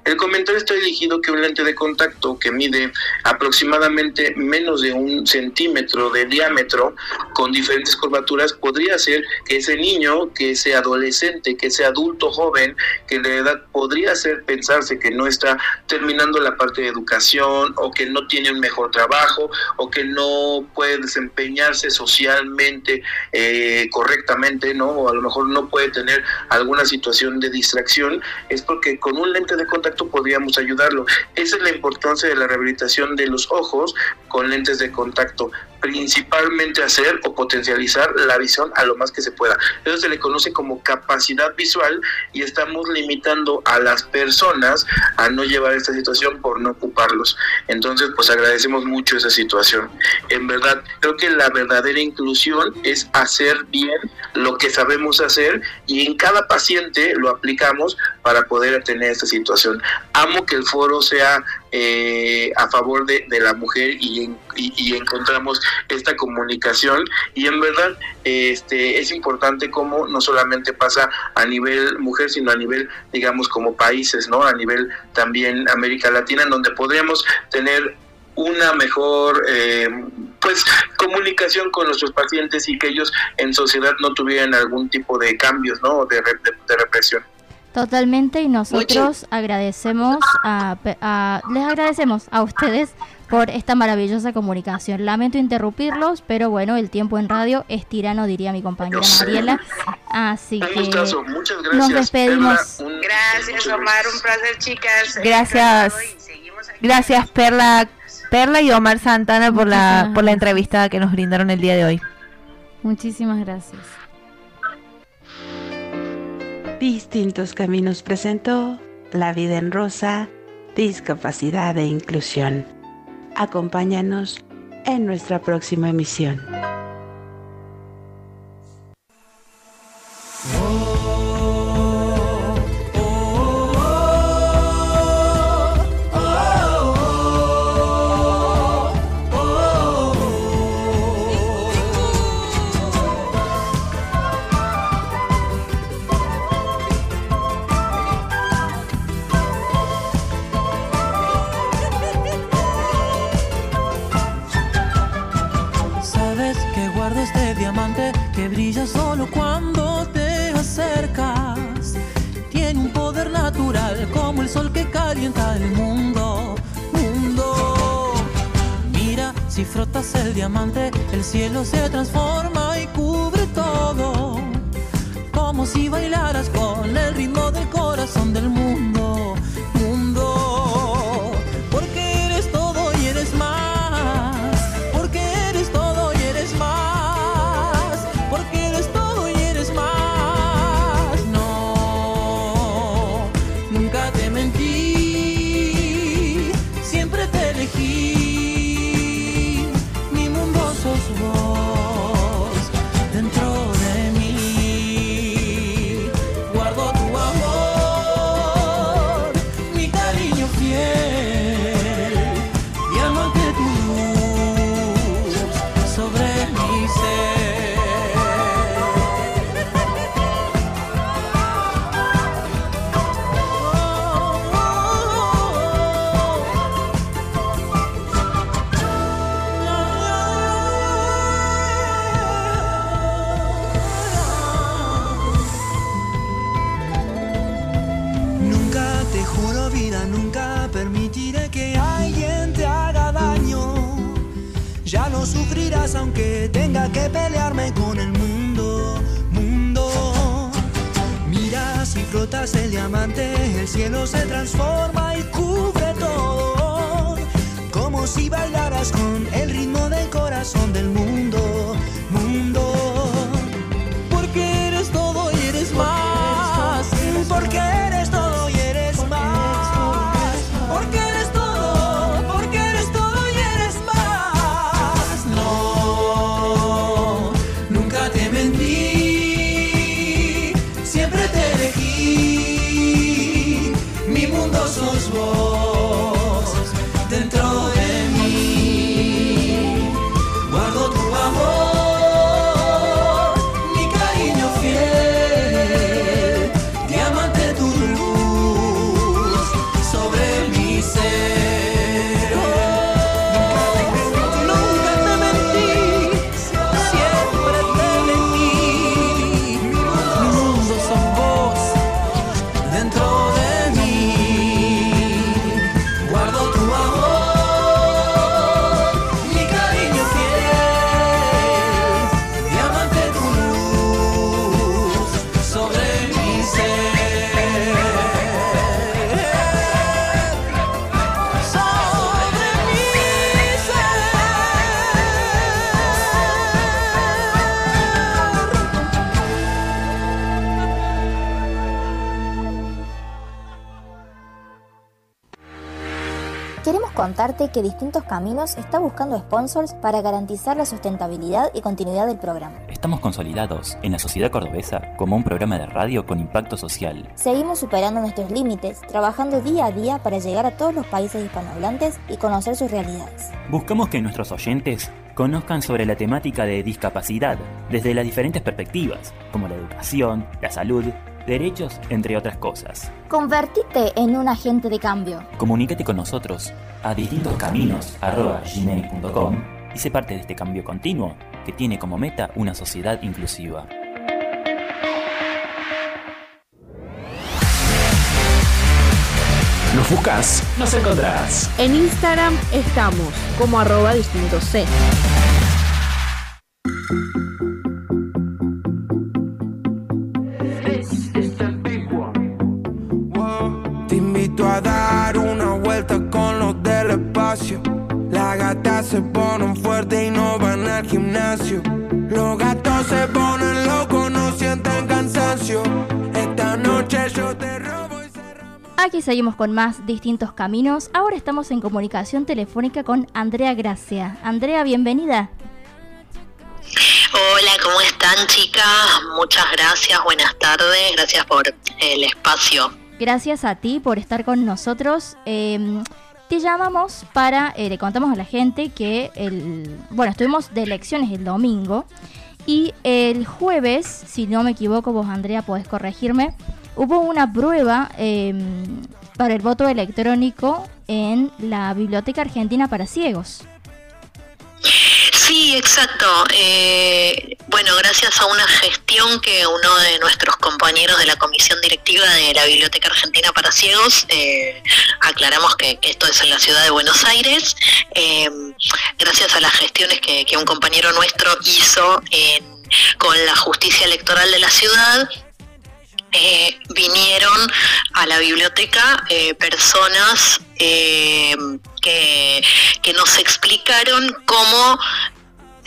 El comentario está dirigido que un lente de contacto que mide aproximadamente menos de un centímetro de diámetro con diferentes curvaturas podría hacer que ese niño, que ese adolescente, que ese adulto joven, que la edad podría hacer pensarse que no está terminando la parte de educación o que no tiene un mejor trabajo o que no puede desempeñarse socialmente eh, correctamente, ¿no? O a lo mejor no puede tener alguna situación de distracción, es porque con un lente de contacto podríamos ayudarlo. Esa es la importancia de la rehabilitación de los ojos con lentes de contacto, principalmente hacer o potencializar la visión a lo más que se pueda. Eso se le conoce como capacidad visual y estamos limitando a las personas a no llevar esta situación por no ocuparlos. Entonces, pues agradecemos mucho esa situación. En verdad, creo que la verdadera inclusión es hacer bien lo que sabemos hacer y en cada paciente lo aplicamos para poder tener esta situación. Amo que el foro sea eh, a favor de, la mujer y, y- encontramos esta comunicación. Y en verdad este es importante cómo no solamente pasa a nivel mujer sino a nivel digamos como países no a nivel también América Latina en donde podríamos tener una mejor eh, pues comunicación con nuestros pacientes y que ellos en sociedad no tuvieran algún tipo de cambios no de- de represión Totalmente y nosotros agradecemos a, les agradecemos a ustedes por esta maravillosa comunicación. Lamento interrumpirlos, pero bueno, el tiempo en radio es tirano, diría mi compañera Mariela. Así un que gustazo muchas gracias nos despedimos. Perla, un- Gracias, Omar, un placer, chicas. Gracias. Gracias Perla, Perla y Omar Santana por la por la entrevista que nos brindaron el día de hoy. Muchísimas gracias. Distintos Caminos presentó La vida en rosa, discapacidad e inclusión. Acompáñanos en nuestra próxima emisión. Solo cuando te acercas. Tiene un poder natural como el sol que calienta el mundo, mundo. Mira, si frotas el diamante, el cielo se transforma y cubre todo. Como si bailaras con el ritmo del corazón del mundo. Aunque tenga que pelearme con el mundo, mundo. Mira si frotas el diamante, el cielo se transforma y cubre todo. Como si bailaras con el ritmo del corazón del mundo. Contarte que Distintos Caminos está buscando sponsors para garantizar la sustentabilidad y continuidad del programa. Estamos consolidados en la sociedad cordobesa como un programa de radio con impacto social. Seguimos superando nuestros límites, trabajando día a día para llegar a todos los países hispanohablantes y conocer sus realidades. Buscamos que nuestros oyentes conozcan sobre la temática de discapacidad desde las diferentes perspectivas, como la educación, la salud, derechos, entre otras cosas. Convertite en un agente de cambio. Comunícate con nosotros a distintoscaminos.gmail.com y sé parte de este cambio continuo que tiene como meta una sociedad inclusiva. Nos buscas, nos encontrás. En Instagram estamos como arroba distinto C. se ponen fuertes y no van al gimnasio. Los gatos se ponen locos, no sienten cansancio. Esta noche yo te robo. Aquí seguimos con más distintos caminos. Ahora estamos en comunicación telefónica con Andrea Gracia. Andrea, bienvenida. Hola, ¿cómo están chicas? Muchas gracias, buenas tardes, gracias por el espacio. Gracias a ti por estar con nosotros. Eh, te llamamos para, eh, le contamos a la gente que el, bueno, estuvimos de elecciones el domingo y el jueves, si no me equivoco, vos Andrea podés corregirme, hubo una prueba eh, para el voto electrónico en la Biblioteca Argentina para Ciegos. Sí, exacto. Eh, bueno, gracias a una gestión que uno de nuestros compañeros de la comisión directiva de la Biblioteca Argentina para Ciegos, eh, aclaramos que, esto es en la ciudad de Buenos Aires, eh, gracias a las gestiones que, un compañero nuestro hizo con la justicia electoral de la ciudad, vinieron a la biblioteca personas que nos explicaron cómo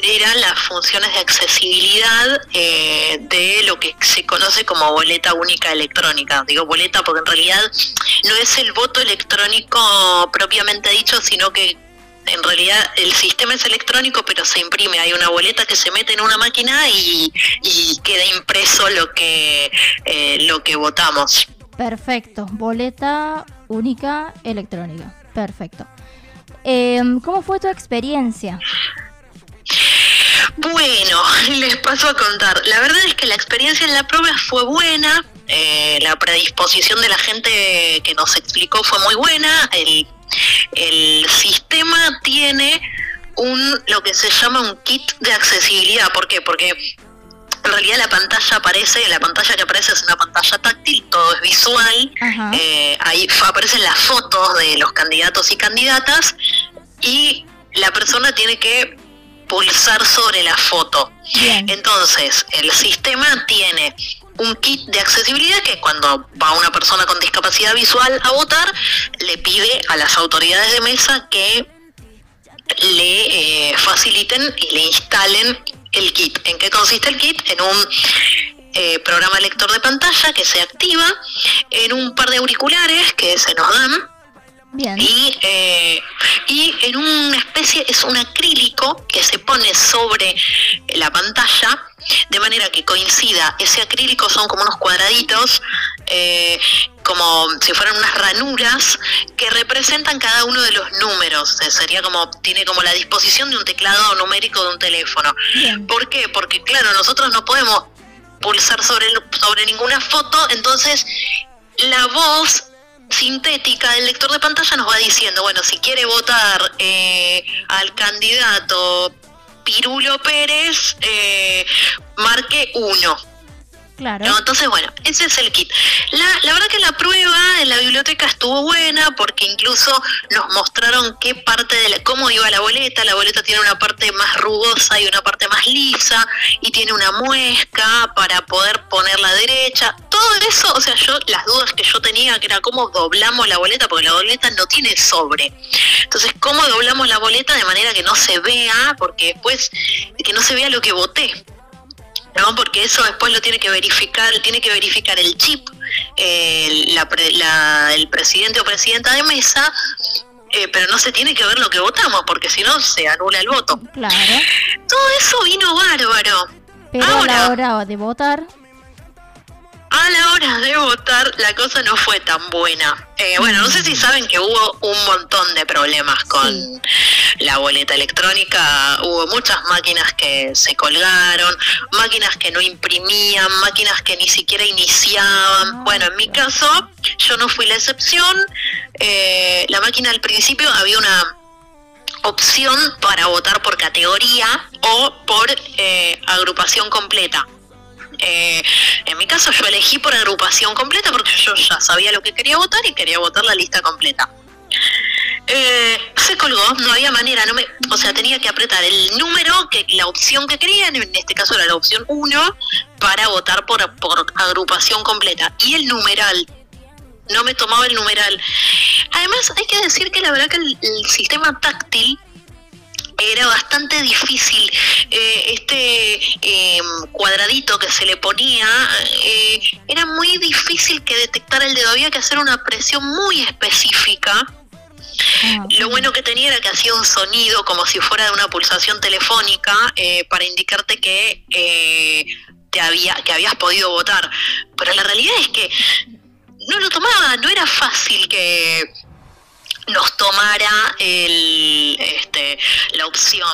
eran las funciones de accesibilidad eh, de lo que se conoce como boleta única electrónica. Digo boleta porque en realidad no es el voto electrónico propiamente dicho, sino que en realidad el sistema es electrónico, pero se imprime. Hay una boleta que se mete en una máquina y, queda impreso lo que eh, lo que votamos. Perfecto, boleta única electrónica. Perfecto. Eh, ¿Cómo fue tu experiencia? Bueno, les paso a contar. La verdad es que la experiencia en la prueba fue buena. eh, la predisposición de la gente que nos explicó fue muy buena. El, el sistema tiene un lo que se llama un kit de accesibilidad. ¿Por qué? Porque en realidad la pantalla aparece, la pantalla que aparece es una pantalla táctil, todo es visual. Eh, ahí aparecen las fotos de los candidatos y candidatas y la persona tiene que pulsar sobre la foto. Entonces, el sistema tiene un kit de accesibilidad que cuando va una persona con discapacidad visual a votar, le pide a las autoridades de mesa que le eh, faciliten y le instalen el kit. ¿En qué consiste el kit? En un eh, programa lector de pantalla que se activa, en un par de auriculares que se nos dan, y, eh, y en una especie, es un acrílico que se pone sobre la pantalla, de manera que coincida, ese acrílico son como unos cuadraditos, eh, como si fueran unas ranuras que representan cada uno de los números. Eh, sería como, tiene como la disposición de un teclado numérico de un teléfono. ¿Por qué? Porque claro, nosotros no podemos pulsar sobre, sobre ninguna foto, entonces la voz sintética del lector de pantalla nos va diciendo, bueno, si quiere votar eh, al candidato Pirulo Pérez, eh, marque uno. ¿No? Entonces, bueno, ese es el kit. La, la verdad que la prueba en la biblioteca estuvo buena porque incluso nos mostraron qué parte de la, cómo iba la boleta. La boleta tiene una parte más rugosa y una parte más lisa y tiene una muesca para poder ponerla derecha. Todo eso, o sea, yo las dudas que yo tenía que era cómo doblamos la boleta, porque la boleta no tiene sobre. Entonces, cómo doblamos la boleta de manera que no se vea, porque después que no se vea lo que voté. ¿No? Porque eso después lo tiene que verificar, tiene que verificar el chip, el, la la- el presidente o presidenta de mesa, eh, pero no se tiene que ver lo que votamos, porque si no se anula el voto. Claro. Todo eso vino bárbaro. Pero a la hora de votar, A la hora de votar la cosa no fue tan buena. Eh, bueno, no sé si saben que hubo un montón de problemas con la boleta electrónica. Hubo muchas máquinas que se colgaron, máquinas que no imprimían, máquinas que ni siquiera iniciaban. Bueno, en mi caso, yo no fui la excepción. Eh, la máquina al principio había una opción para votar por categoría o por eh, agrupación completa. Eh, en mi caso yo elegí por agrupación completa porque yo ya sabía lo que quería votar y quería votar la lista completa. Eh, se colgó, no había manera, no me, o sea, tenía que apretar el número, que la opción que quería, en este caso era la opción 1, para votar por, agrupación completa. Y el numeral, no me tomaba el numeral. Además, hay que decir que la verdad que el sistema táctil era bastante difícil. Eh, este eh, cuadradito que se le ponía, eh, era muy difícil que detectara el dedo. Había que hacer una presión muy específica. Lo bueno que tenía era que hacía un sonido como si fuera de una pulsación telefónica eh, para indicarte que te había que habías podido votar. Pero la realidad es que no lo tomaba, no era fácil que nos tomara el, este, la opción.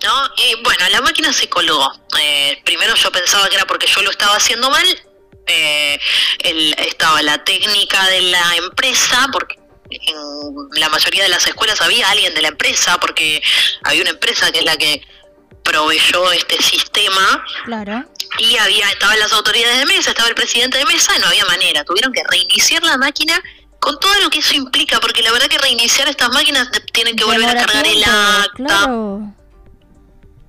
¿No? Y bueno, la máquina se colgó. Eh, primero yo pensaba que era porque yo lo estaba haciendo mal. Eh, el- estaba la técnica de la empresa, porque en la mayoría de las escuelas había alguien de la empresa, porque había una empresa que es la que proveyó este sistema claro. y había estaban las autoridades de mesa, estaba el presidente de mesa y no había manera. Tuvieron que reiniciar la máquina con todo lo que eso implica, porque la verdad que reiniciar estas máquinas te- tienen que volver a cargar el acta. Claro.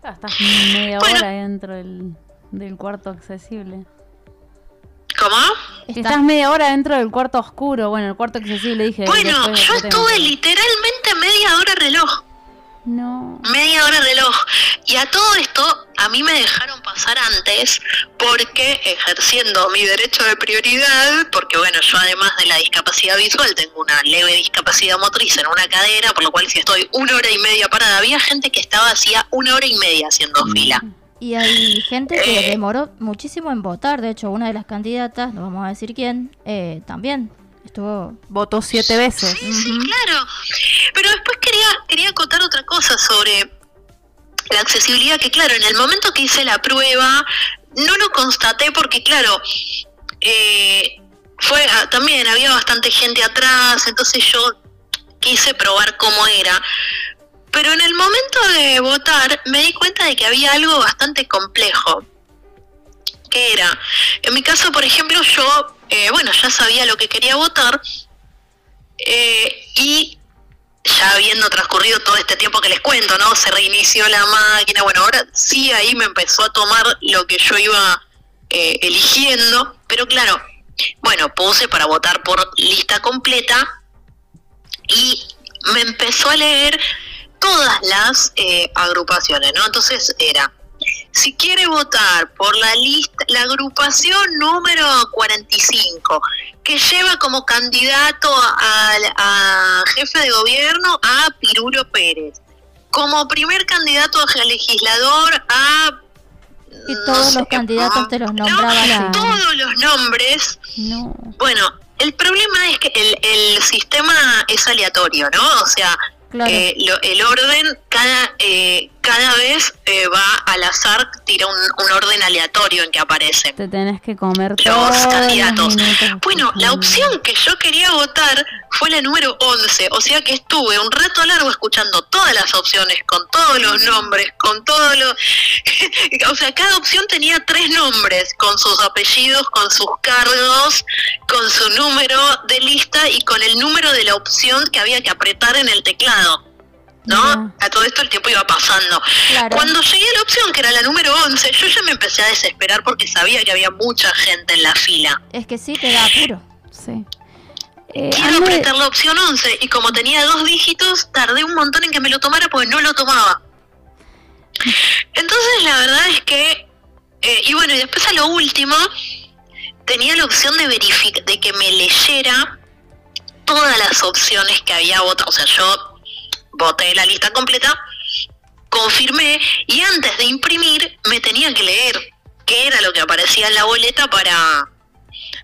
Estás media hora dentro del, del cuarto accesible. ¿Cómo? Estás media hora dentro del cuarto oscuro. Bueno, el cuarto accesible dije. Bueno, yo estuve literalmente media hora reloj. No. Media hora reloj. Y a todo esto, a mí me dejaron pasar antes porque ejerciendo mi derecho de prioridad, porque bueno, yo además de la discapacidad visual tengo una leve discapacidad motriz en una cadera, por lo cual si estoy una hora y media parada, había gente que estaba hacía una hora y media haciendo fila. Y hay gente que Eh. demoró muchísimo en votar. De hecho, una de las candidatas, no vamos a decir quién, eh, también estuvo. Votó siete veces. Sí, claro. Pero después quería, quería acotar otra cosa sobre la accesibilidad, que claro, en el momento que hice la prueba, no lo constaté porque, claro, eh, fue ah, también había bastante gente atrás, entonces yo quise probar cómo era. Pero en el momento de votar me di cuenta de que había algo bastante complejo. Que era? En mi caso, por ejemplo, yo, eh, bueno, ya sabía lo que quería votar eh, y ya habiendo transcurrido todo este tiempo que les cuento, ¿no? Se reinició la máquina, bueno, ahora sí ahí me empezó a tomar lo que yo iba eh, eligiendo, pero claro, bueno, puse para votar por lista completa y me empezó a leer todas las eh, agrupaciones, ¿no? Entonces era, si quiere votar por la lista, la agrupación número 45, que lleva como candidato a, a jefe de gobierno a Pirulo Pérez, como primer candidato a legislador a Y todos los candidatos te los nombraba así. todos los nombres. Bueno, el problema es que el, el sistema es aleatorio, ¿no? O sea, Claro. eh, lo- el orden cada eh, cada vez eh, va al azar, tira un, un orden aleatorio en que aparece. Te tenés que comer Los candidatos. Bueno, la opción que yo quería votar fue la número 11, o sea que estuve un rato largo escuchando todas las opciones, con todos los nombres, con todos los... [laughs] o sea, cada opción tenía tres nombres, con sus apellidos, con sus cargos, con su número de lista y con el número de la opción que había que apretar en el teclado. ¿No? A todo esto el tiempo iba pasando. Cuando llegué a la opción, que era la número 11, yo ya me empecé a desesperar porque sabía que había mucha gente en la fila. Es que sí, te da apuro. Sí. Eh, Quiero apretar la opción 11 y como tenía dos dígitos, tardé un montón en que me lo tomara porque no lo tomaba. Entonces la verdad es que, eh, y bueno, y después a lo último, tenía la opción de verificar, de que me leyera todas las opciones que había votado. O sea, yo voté la lista completa, confirmé y antes de imprimir me tenía que leer qué era lo que aparecía en la boleta para,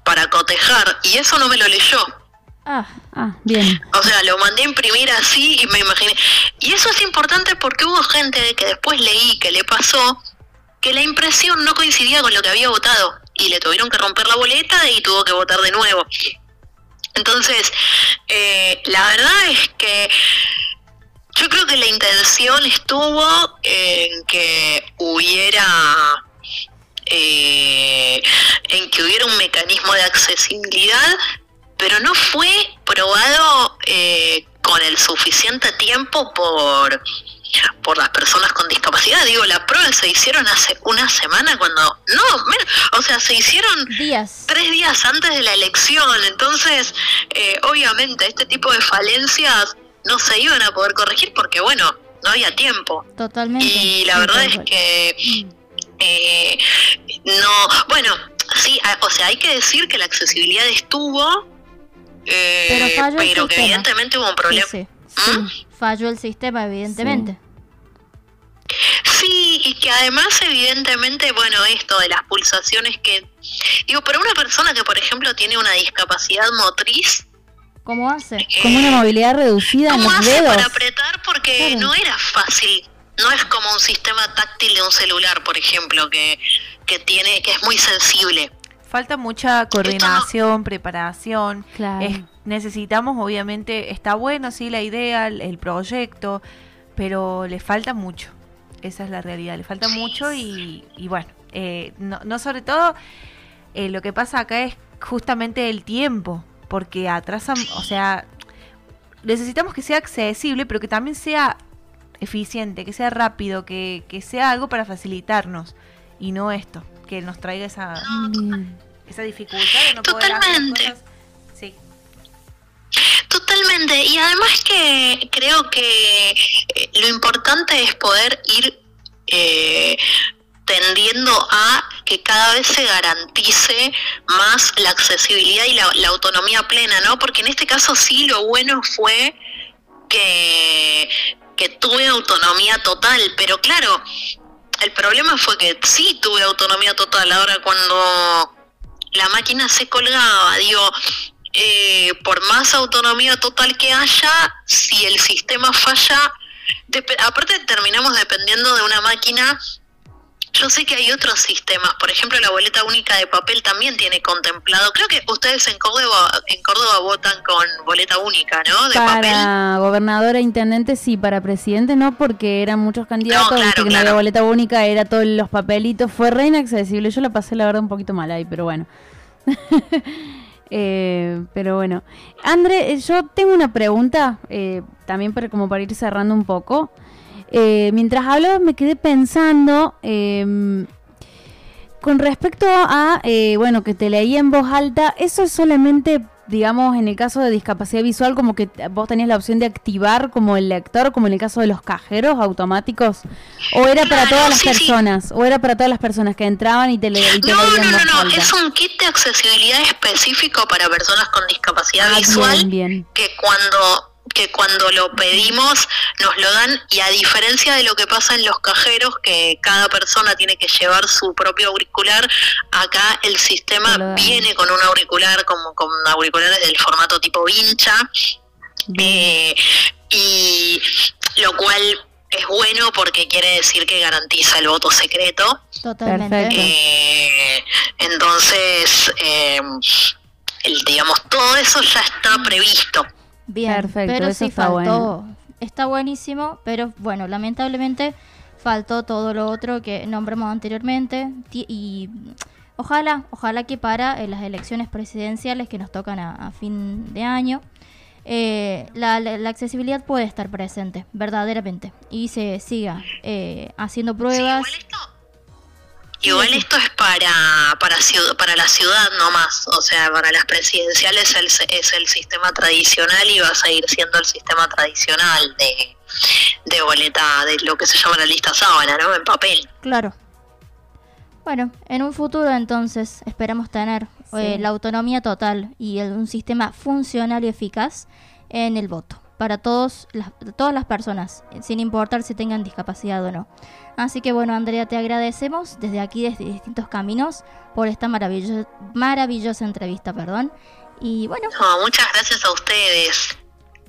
para cotejar. Y eso no me lo leyó. Ah, ah, bien. O sea, lo mandé a imprimir así y me imaginé. Y eso es importante porque hubo gente que después leí que le pasó que la impresión no coincidía con lo que había votado y le tuvieron que romper la boleta y tuvo que votar de nuevo. Entonces, eh, la verdad es que yo creo que la intención estuvo en que hubiera eh, en que hubiera un mecanismo de accesibilidad, pero no fue probado eh, con el suficiente tiempo por por las personas con discapacidad. Digo, las pruebas se hicieron hace una semana cuando... No, menos, o sea, se hicieron días. tres días antes de la elección. Entonces, eh, obviamente, este tipo de falencias no se iban a poder corregir porque, bueno, no había tiempo. Totalmente. Y la verdad es que eh, no, bueno, sí, a- o sea, hay que decir que la accesibilidad estuvo, eh, Pero falló el pero que sistema. evidentemente hubo un problema. Sí, sí, sí. Falló el sistema, evidentemente. Sí, y que además evidentemente, bueno, esto de las pulsaciones que, digo, para una persona que por ejemplo tiene una discapacidad motriz, ¿Cómo hace? Como una movilidad reducida en ¿cómo los hace dedos. para apretar? Porque no era fácil, no es como un sistema táctil de un celular, por ejemplo, que, que tiene, que es muy sensible. Falta mucha coordinación, preparación. Claro. Es- necesitamos, obviamente, está bueno, sí, la idea, el, el proyecto, pero le falta mucho. Esa es la realidad, le falta mucho y, y bueno, eh, no, no sobre todo, eh, lo que pasa acá es justamente el tiempo, porque atrasan, o sea, necesitamos que sea accesible, pero que también sea eficiente, que sea rápido, que, que sea algo para facilitarnos y no esto, que nos traiga esa, esa dificultad de no poder hacer Totalmente. cosas. Sí. Totalmente, y además que creo que eh, lo importante es poder ir eh, tendiendo a que cada vez se garantice más la accesibilidad y la, autonomía plena, ¿no? Porque en este caso sí lo bueno fue que, que tuve autonomía total, pero claro, el problema fue que sí tuve autonomía total. Ahora cuando la máquina se colgaba, digo, eh, por más autonomía total que haya, si el sistema falla, aparte terminamos dependiendo de una máquina. Yo sé que hay otros sistemas, por ejemplo la boleta única de papel también tiene contemplado. Creo que ustedes en Córdoba, en Córdoba votan con boleta única, ¿no? De papel. Para gobernadora e intendente sí, para presidente no, porque eran muchos candidatos, claro, viste que no claro. había boleta única, era todos los papelitos, fue re inaccesible, yo la pasé la verdad un poquito mal ahí, pero bueno. [laughs] Eh, pero bueno, André, eh, yo tengo una pregunta, eh, también para, como para ir cerrando un poco. Eh, mientras hablabas me quedé pensando em, con respecto a, eh, bueno, que te leí en voz alta, eso es solamente, digamos, en el caso de discapacidad visual, como que vos tenías la opción de activar como el lector, como en el caso de los cajeros automáticos, o era para Claro, todas las sí, sí. personas, o era para todas las personas que entraban y te, le, y te No, leían no, no, voz no, alta. es un kit de accesibilidad específico para personas con discapacidad Ah, visual bien, bien. que cuando que cuando lo pedimos nos lo dan y a diferencia de lo que pasa en los cajeros que cada persona tiene que llevar su propio auricular acá el sistema viene con un auricular como con auriculares del formato tipo vincha eh, y lo cual es bueno porque quiere decir que garantiza el voto secreto Totalmente. eh, entonces, eh, el, digamos, todo eso ya está previsto. Bien, Perfecto, pero eso sí está faltó. bueno. Está buenísimo, pero bueno, lamentablemente faltó todo lo otro que nombramos anteriormente y ojalá, ojalá que para eh, las elecciones presidenciales que nos tocan a, a fin de año, eh, la, la- la accesibilidad puede estar presente, verdaderamente, y se siga eh, haciendo pruebas. Igual esto es para para ciud- para la ciudad nomás, o sea, para las presidenciales el, se- es el sistema tradicional y va a seguir siendo el sistema tradicional de, de boleta, de lo que se llama la lista sábana, ¿no? En papel. Claro. Bueno, en un futuro entonces esperamos tener eh, la autonomía total y el- un sistema funcional y eficaz en el voto para todos las, todas las personas, sin importar si tengan discapacidad o no. Así que bueno, Andrea, te agradecemos desde aquí, desde distintos caminos, por esta maravillo- maravillosa entrevista, perdón. Y bueno, No, muchas gracias a ustedes.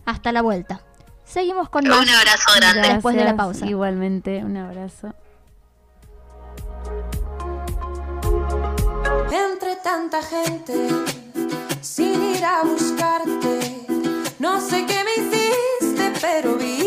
hasta la vuelta. Seguimos con Un más abrazo grande. después de la pausa. Igualmente, un abrazo. Entre tanta gente, sin ir a buscarte, no sé qué me hiciste, pero vivo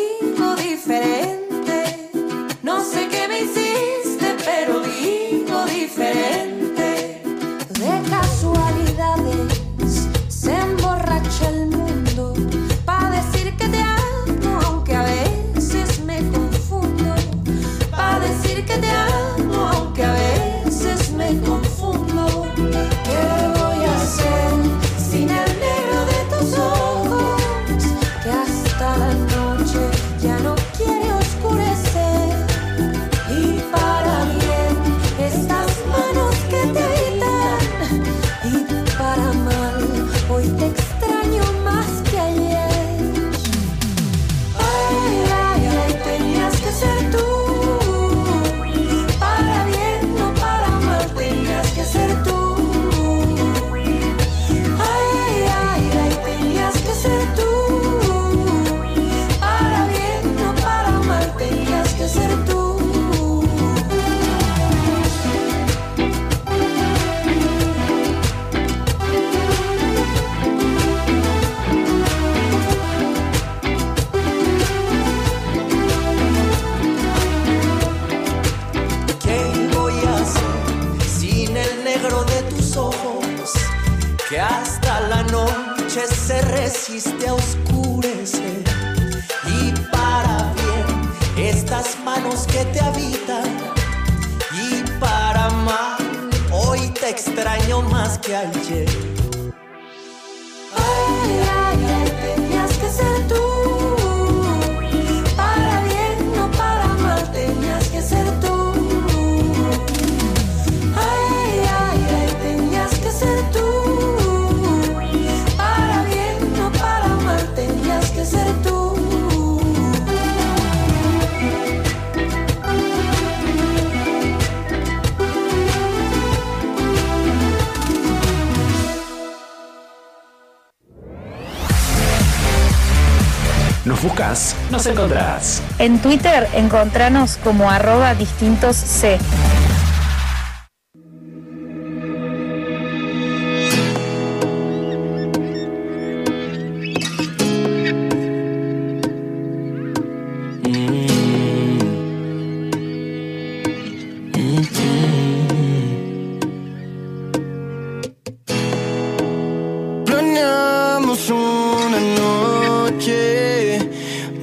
En Twitter encontranos como arroba distintos C.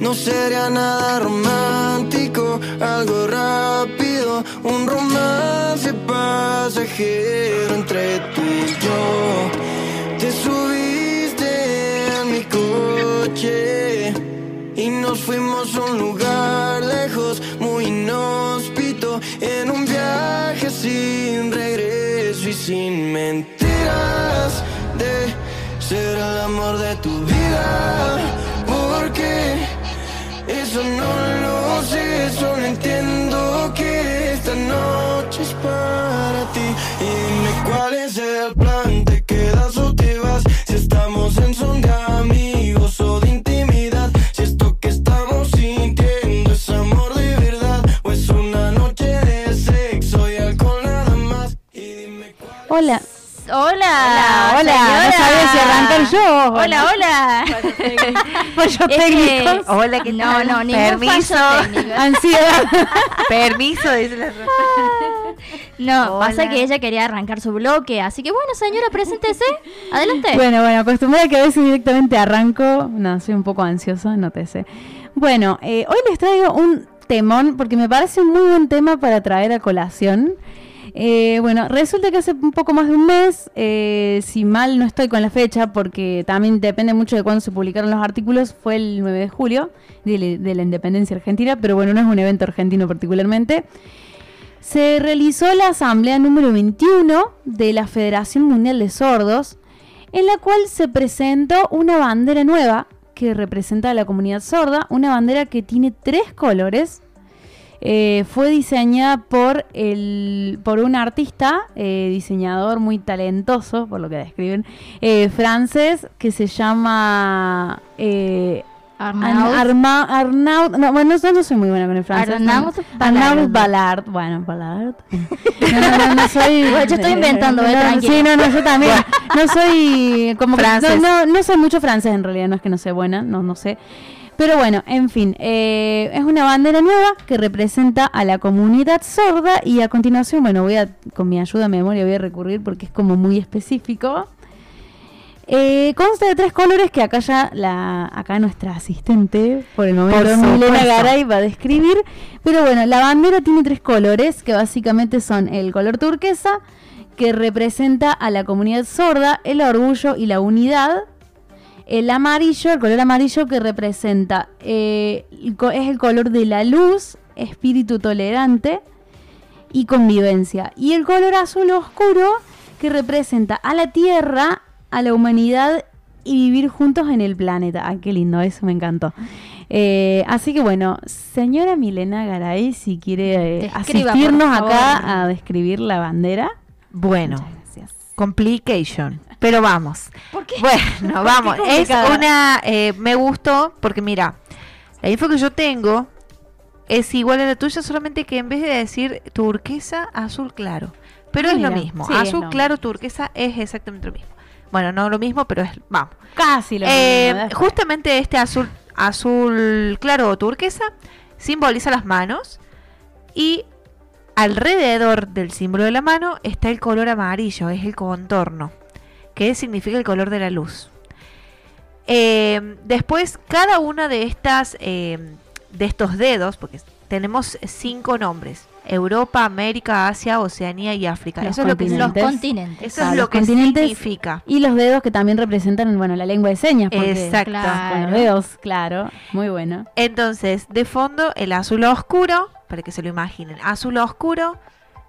no sería nada romántico, algo rápido, un romance pasajero entre tú y yo. Te subiste en mi coche y nos fuimos a un lugar lejos, muy inhóspito, en un viaje sin regreso y sin mentiras de ser el amor de tu vida. Porque eso Hola, Hola, hola. No sabía si arrancar yo. Hola, hola. [laughs] Fallo Es que- técnico. Hola, ¿qué No, no, ningún Permiso. Ansiedad. [laughs] Permiso, dice la [laughs] No, pasa que ella quería arrancar su bloque, así que bueno, señora, preséntese. Adelante. Bueno, bueno, acostumbrada que a veces directamente arranco. No, soy un poco ansiosa, no te sé. Bueno, eh, hoy les traigo un temón porque me parece un muy buen tema para traer a colación. Eh, bueno, resulta que hace un poco más de un mes, eh, si mal no estoy con la fecha, porque también depende mucho de cuándo se publicaron los artículos, fue el 9 de julio de, de la independencia argentina, pero bueno, no es un evento argentino particularmente. Se realizó la asamblea número 21 de la Federación Mundial de Sordos, en la cual se presentó una bandera nueva que representa a la comunidad sorda, una bandera que tiene tres colores. Eh, fue diseñada por, el, por un artista, eh, diseñador muy talentoso, por lo que describen, eh, francés, que se llama... eh, Arnaud. Arma- Arnaud, no, bueno, no, no soy muy buena con el francés. Arnaud no. Arnaud Ballard. Bueno, Ballard. [laughs] No, no, no, no soy. Bueno, yo estoy inventando, eh, No, tranquila. Sí, no, no, yo también. No soy como que- Francés. no, no, sé mucho francés en realidad, no es que no sé buena, no, no sé. Pero bueno, en fin, eh, es una bandera nueva que representa a la comunidad sorda y a continuación, bueno, voy a, con mi ayuda de memoria voy a recurrir porque es como muy específico. Eh, consta de tres colores que acá ya la, acá nuestra asistente, por el momento Milena. Garay va a describir. Pero bueno, la bandera tiene tres colores que básicamente son el color turquesa, que representa a la comunidad sorda, el orgullo y la unidad. El amarillo, el color amarillo que representa, eh, es el color de la luz, espíritu tolerante y convivencia. Y el color azul oscuro que representa a la tierra, a la humanidad y vivir juntos en el planeta. Ay, qué lindo, eso me encantó. Eh, así que bueno, señora Milena Garay, si quiere eh, Describa, asistirnos acá a describir la bandera. Bueno, complication. Pero vamos. ¿Por qué? Bueno, ¿Por vamos. qué Es una. eh, me gustó porque, mira, la info que yo tengo es igual a la tuya, solamente que en vez de decir turquesa, azul claro. Pero es lo mismo. Sí, azul claro, turquesa es exactamente lo mismo. Bueno, no lo mismo, pero es. Vamos. Casi lo Eh, mismo. justamente este azul, azul claro o turquesa simboliza las manos y alrededor del símbolo de la mano está el color amarillo, es el contorno, que significa el color de la luz. Eh, después, cada una de estas eh, de estos dedos, porque tenemos cinco nombres: Europa, América, Asia, Oceanía y África. Los Eso es lo que. Los continentes. Eso Claro, es lo que significa. Y los dedos que también representan, bueno, la lengua de señas. Exacto. Con los dedos, claro. Muy bueno. Entonces, de fondo, el azul oscuro, para que se lo imaginen, azul oscuro,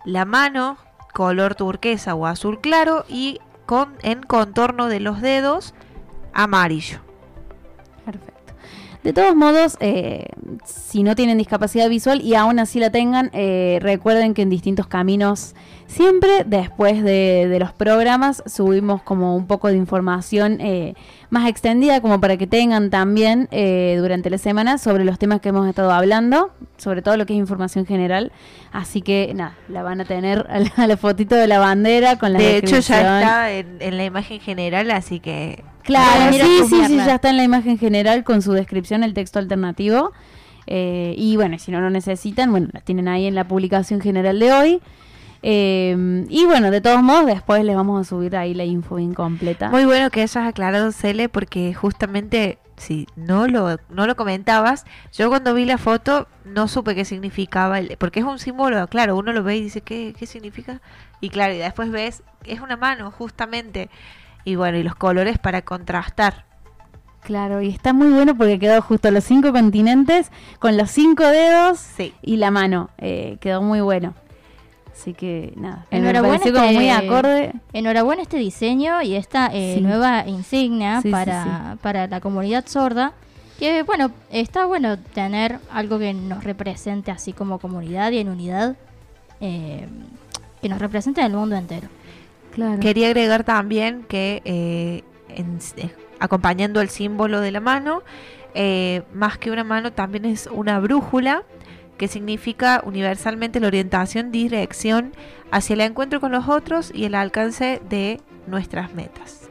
la mano, color turquesa o azul claro, y con, en contorno de los dedos, amarillo. Perfecto. De todos modos, eh, si no tienen discapacidad visual y aún así la tengan, eh, recuerden que en distintos caminos, siempre después de, de los programas, subimos como un poco de información eh, más extendida, como para que tengan también eh, durante la semana sobre los temas que hemos estado hablando, sobre todo lo que es información general. Así que nada, la van a tener a [laughs] la, a la fotito de la bandera con la de hecho, ya está en, en la imagen general, así que... Claro, sí, sí, sí, ya está en la imagen general con su descripción, el texto alternativo. Eh, y bueno, si no lo necesitan, bueno, la tienen ahí en la publicación general de hoy. Eh, y bueno, de todos modos, después les vamos a subir ahí la info incompleta. Muy bueno que hayas aclarado, Cele, porque justamente, si no lo, no lo comentabas, yo cuando vi la foto no supe qué significaba, el- porque es un símbolo, claro, uno lo ve y dice, ¿qué, qué significa? Y claro, y después ves, es una mano, justamente, y bueno, y los colores para contrastar. Claro, y está muy bueno porque quedó justo los cinco continentes con los cinco dedos y la mano. Eh, quedó muy bueno. Así que nada, me Enhorabuena, como este- muy acorde. enhorabuena este diseño y esta eh, Sí. nueva insignia Sí, sí, para, sí. para la comunidad sorda. Que bueno, está bueno tener algo que nos represente así como comunidad y en unidad, eh, que nos represente en el mundo entero. Claro. Quería agregar también que eh, en- eh, acompañando el símbolo de la mano, eh, más que una mano también es una brújula que significa universalmente la orientación, dirección hacia el encuentro con los otros y el alcance de nuestras metas.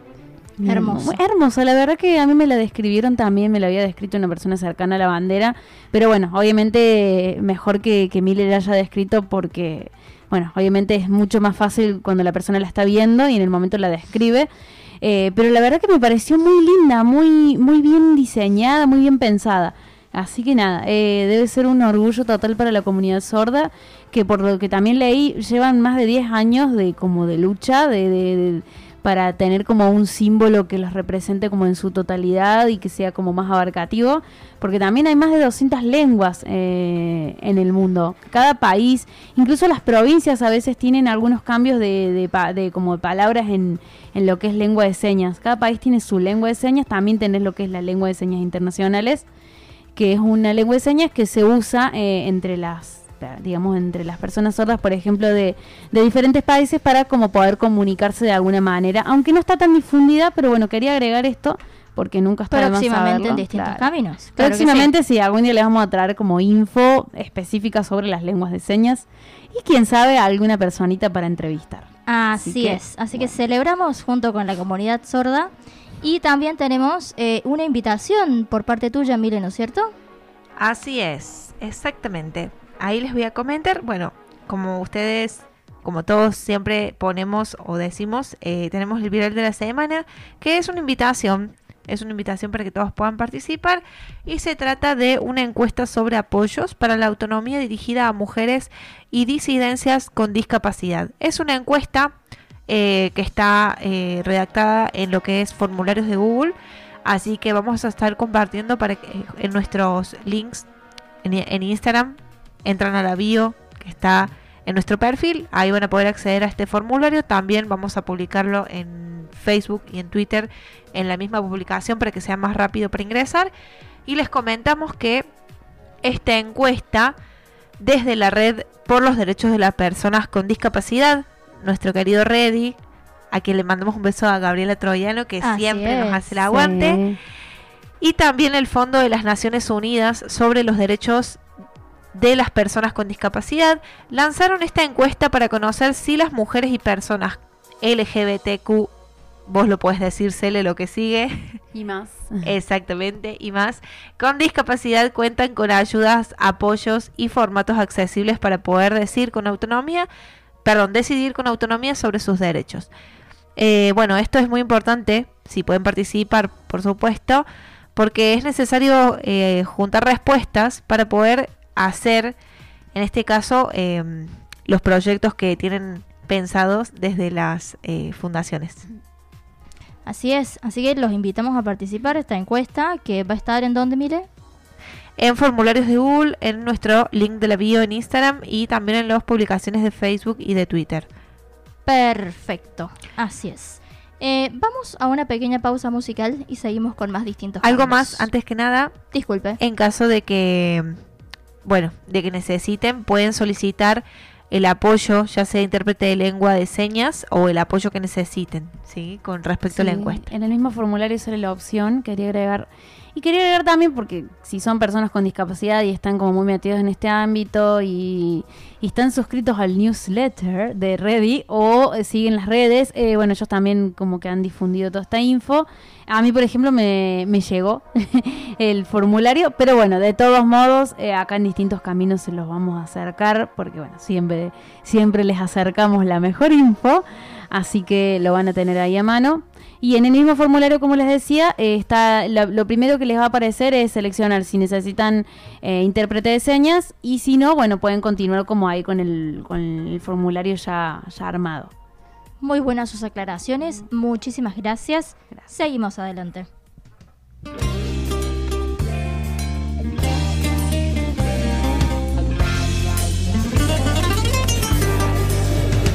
Hermoso. Muy hermoso, la verdad que a mí me la describieron también, me la había descrito una persona cercana a la bandera, pero bueno, obviamente mejor que, que Miller haya descrito porque, bueno, obviamente es mucho más fácil cuando la persona la está viendo y en el momento la describe, eh, pero la verdad que me pareció muy linda, muy, muy bien diseñada, muy bien pensada. Así que nada, eh, debe ser un orgullo total para la comunidad sorda, que por lo que también leí, llevan más de 10 años de como de lucha, de, para tener como un símbolo que los represente como en su totalidad y que sea como más abarcativo, porque también hay más de 200 lenguas eh, en el mundo. Cada país, incluso las provincias a veces tienen algunos cambios de, de como palabras en, en lo que es lengua de señas. Cada país tiene su lengua de señas, también tenés lo que es la lengua de señas internacionales, que es una lengua de señas que se usa eh, entre las digamos entre las personas sordas por ejemplo de, de diferentes países para como poder comunicarse de alguna manera aunque no está tan difundida pero bueno quería agregar esto porque nunca está Próximamente en distintos claro. caminos. Claro Próximamente sí. sí. algún día les vamos a traer como info específica sobre las lenguas de señas y quién sabe alguna personita para entrevistar. Así, Así que, es. Así que celebramos junto con la comunidad sorda. Y también tenemos eh, una invitación por parte tuya, Mile, ¿no es cierto? Así es, exactamente. Ahí les voy a comentar, bueno, como ustedes, como todos siempre ponemos o decimos, eh, tenemos el viral de la semana, que es una invitación, es una invitación para que todos puedan participar y se trata de una encuesta sobre apoyos para la autonomía dirigida a mujeres y disidencias con discapacidad. Es una encuesta eh, que está eh, redactada en lo que es formularios de Google. Así que vamos a estar compartiendo para que, en nuestros links en, en Instagram. Entran a la bio que está en nuestro perfil. Ahí van a poder acceder a este formulario. También vamos a publicarlo en Facebook y en Twitter en la misma publicación para que sea más rápido para ingresar. Y les comentamos que esta encuesta desde la red por los derechos de las personas con discapacidad, nuestro querido Reddy, a quien le mandamos un beso a Gabriela Troyano, que Así siempre nos hace el aguante. Sí. Y también el Fondo de las Naciones Unidas sobre los derechos de las personas con discapacidad lanzaron esta encuesta para conocer si las mujeres y personas LGBTQ, vos lo puedes decir, Cele, lo que sigue, Y más. [laughs] exactamente, y más, con discapacidad cuentan con ayudas, apoyos y formatos accesibles para poder decir con autonomía, perdón, decidir con autonomía sobre sus derechos. Eh, bueno, esto es muy importante, si pueden participar, por supuesto, porque es necesario eh, juntar respuestas para poder hacer, en este caso, eh, los proyectos que tienen pensados desde las eh, fundaciones. Así es. Así que los invitamos a participar esta encuesta que va a estar en donde, Mile. En formularios de Google, en nuestro link de la bio en Instagram y también en las publicaciones de Facebook y de Twitter. Perfecto. Así es. Eh, vamos a una pequeña pausa musical y seguimos con más distintos Algo más, antes que nada, Disculpe. en caso de que, bueno, de que necesiten, pueden solicitar el apoyo, ya sea intérprete de lengua de señas o el apoyo que necesiten, ¿sí? Con respecto a la encuesta. En el mismo formulario sale la opción, quería agregar. Y quería agregar también porque si son personas con discapacidad y están como muy metidos en este ámbito y, están suscritos al newsletter de Ready o eh, siguen las redes, eh, bueno, ellos también como que han difundido toda esta info. A mí, por ejemplo, me, me llegó [laughs] el formulario, pero bueno, de todos modos, eh, acá en distintos caminos se los vamos a acercar porque, bueno, siempre, siempre les acercamos la mejor info, así que lo van a tener ahí a mano. Y en el mismo formulario, como les decía, eh, está la- lo primero que les va a aparecer es seleccionar si necesitan eh, intérprete de señas y si no, bueno, pueden continuar como ahí con el, con el formulario ya, ya armado. Muy buenas sus aclaraciones. Muchísimas gracias. Seguimos adelante.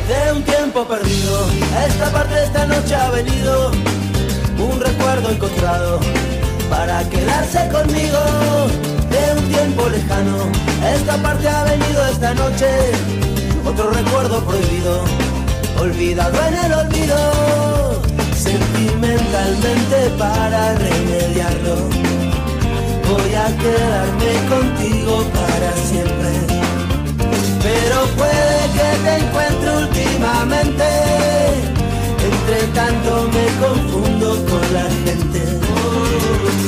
De un tiempo perdido, esta parte de esta noche ha venido un recuerdo encontrado para quedarse conmigo. De un tiempo lejano, esta parte ha venido esta noche otro recuerdo prohibido, olvidado en el olvido. Sentimentalmente para remediarlo, voy a quedarme contigo para siempre. Pero puede que te encuentre últimamente. Entre tanto me confundo con la gente.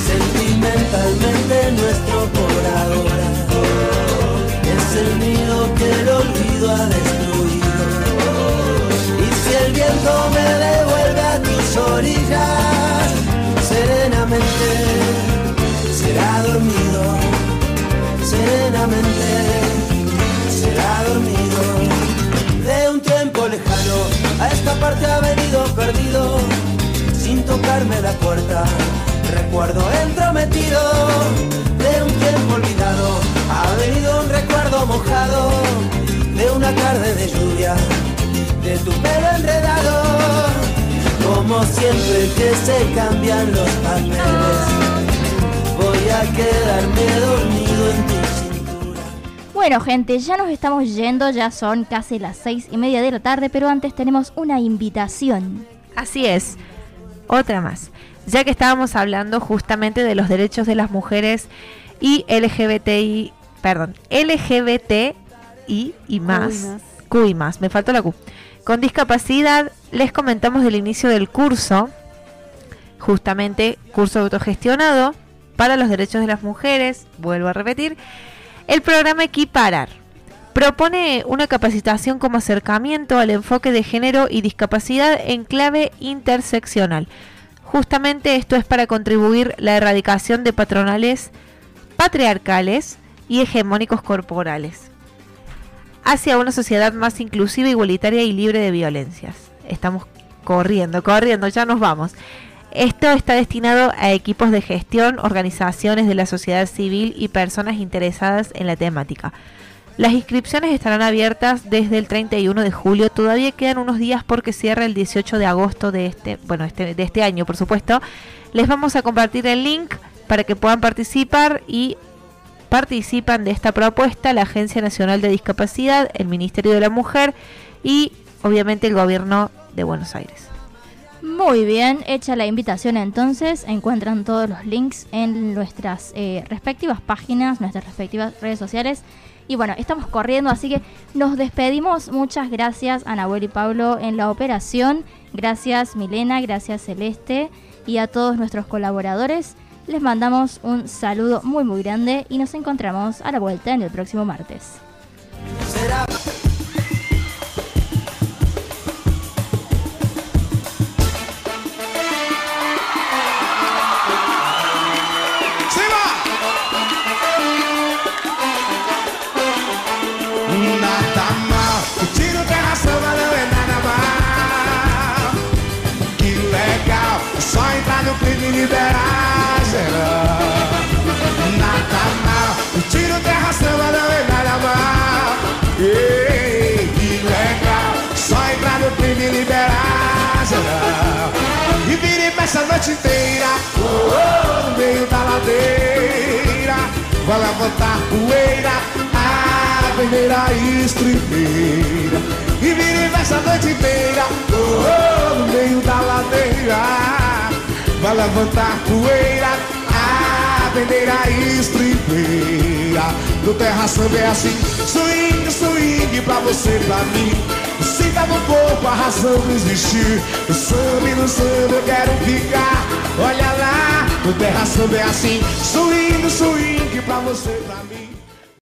Sentimentalmente nuestro por ahora es el nido que el olvido ha destruido. Y si el viento me devuelve a tus orillas, serenamente será dormido. Serenamente será dormido de un tiempo lejano a esta parte ha venido perdido la puerta. Recuerdo entrometido de un tiempo olvidado. Ha venido un recuerdo mojado de una tarde de lluvia, de tu pelo enredado. Como siempre que se cambian los papeles, voy a quedarme dormido en tu Bueno, gente, ya nos estamos yendo, ya son casi las seis y media de la tarde, pero antes tenemos una invitación. Así es, otra más. Ya que estábamos hablando justamente de los derechos de las mujeres y LGBTI, perdón, LGBTI y más, Q y más, me faltó la Q. Con discapacidad, les comentamos del inicio del curso, justamente curso autogestionado para los derechos de las mujeres, vuelvo a repetir, el programa Equiparar. Propone una capacitación como acercamiento al enfoque de género y discapacidad en clave interseccional. Justamente esto es para contribuir la erradicación de patronales patriarcales y hegemónicos corporales hacia una sociedad más inclusiva, igualitaria y libre de violencias. Estamos corriendo, corriendo, ya nos vamos. Esto está destinado a equipos de gestión, organizaciones de la sociedad civil y personas interesadas en la temática. Las inscripciones estarán abiertas desde el 31 de julio. Todavía quedan unos días porque cierra el 18 de agosto de este, bueno, este, de este año, por supuesto. Les vamos a compartir el link para que puedan participar y participan de esta propuesta la Agencia Nacional de Discapacidad, el Ministerio de la Mujer y obviamente el Gobierno de Buenos Aires. Muy bien, hecha la invitación entonces, encuentran todos los links en nuestras eh, respectivas páginas, nuestras respectivas redes sociales. Y bueno, estamos corriendo, así que nos despedimos. Muchas gracias a Nahuel y Pablo en la operación. Gracias Milena, gracias Celeste y a todos nuestros colaboradores. Les mandamos un saludo muy muy grande y nos encontramos a la vuelta en el próximo martes. Liberar geral. Nada mal, o tiro terra samba não é nada mal. Ei, que legal, só entrar no clipe e liberar geral. E vira e mexe noite inteira, oh, oh, no meio da ladeira. Vai levantar poeira, a primeira estribeira E vira e mexe a noite inteira oh, oh, No meio da ladeira Vai levantar poeira A primeira estribeira. No terra samba é assim Swing, swing pra você pra mim. Sinta no corpo a razão de existir. No samba e no samba eu quero ficar. Olha lá, no terra samba é assim Swing, swing pra você pra mim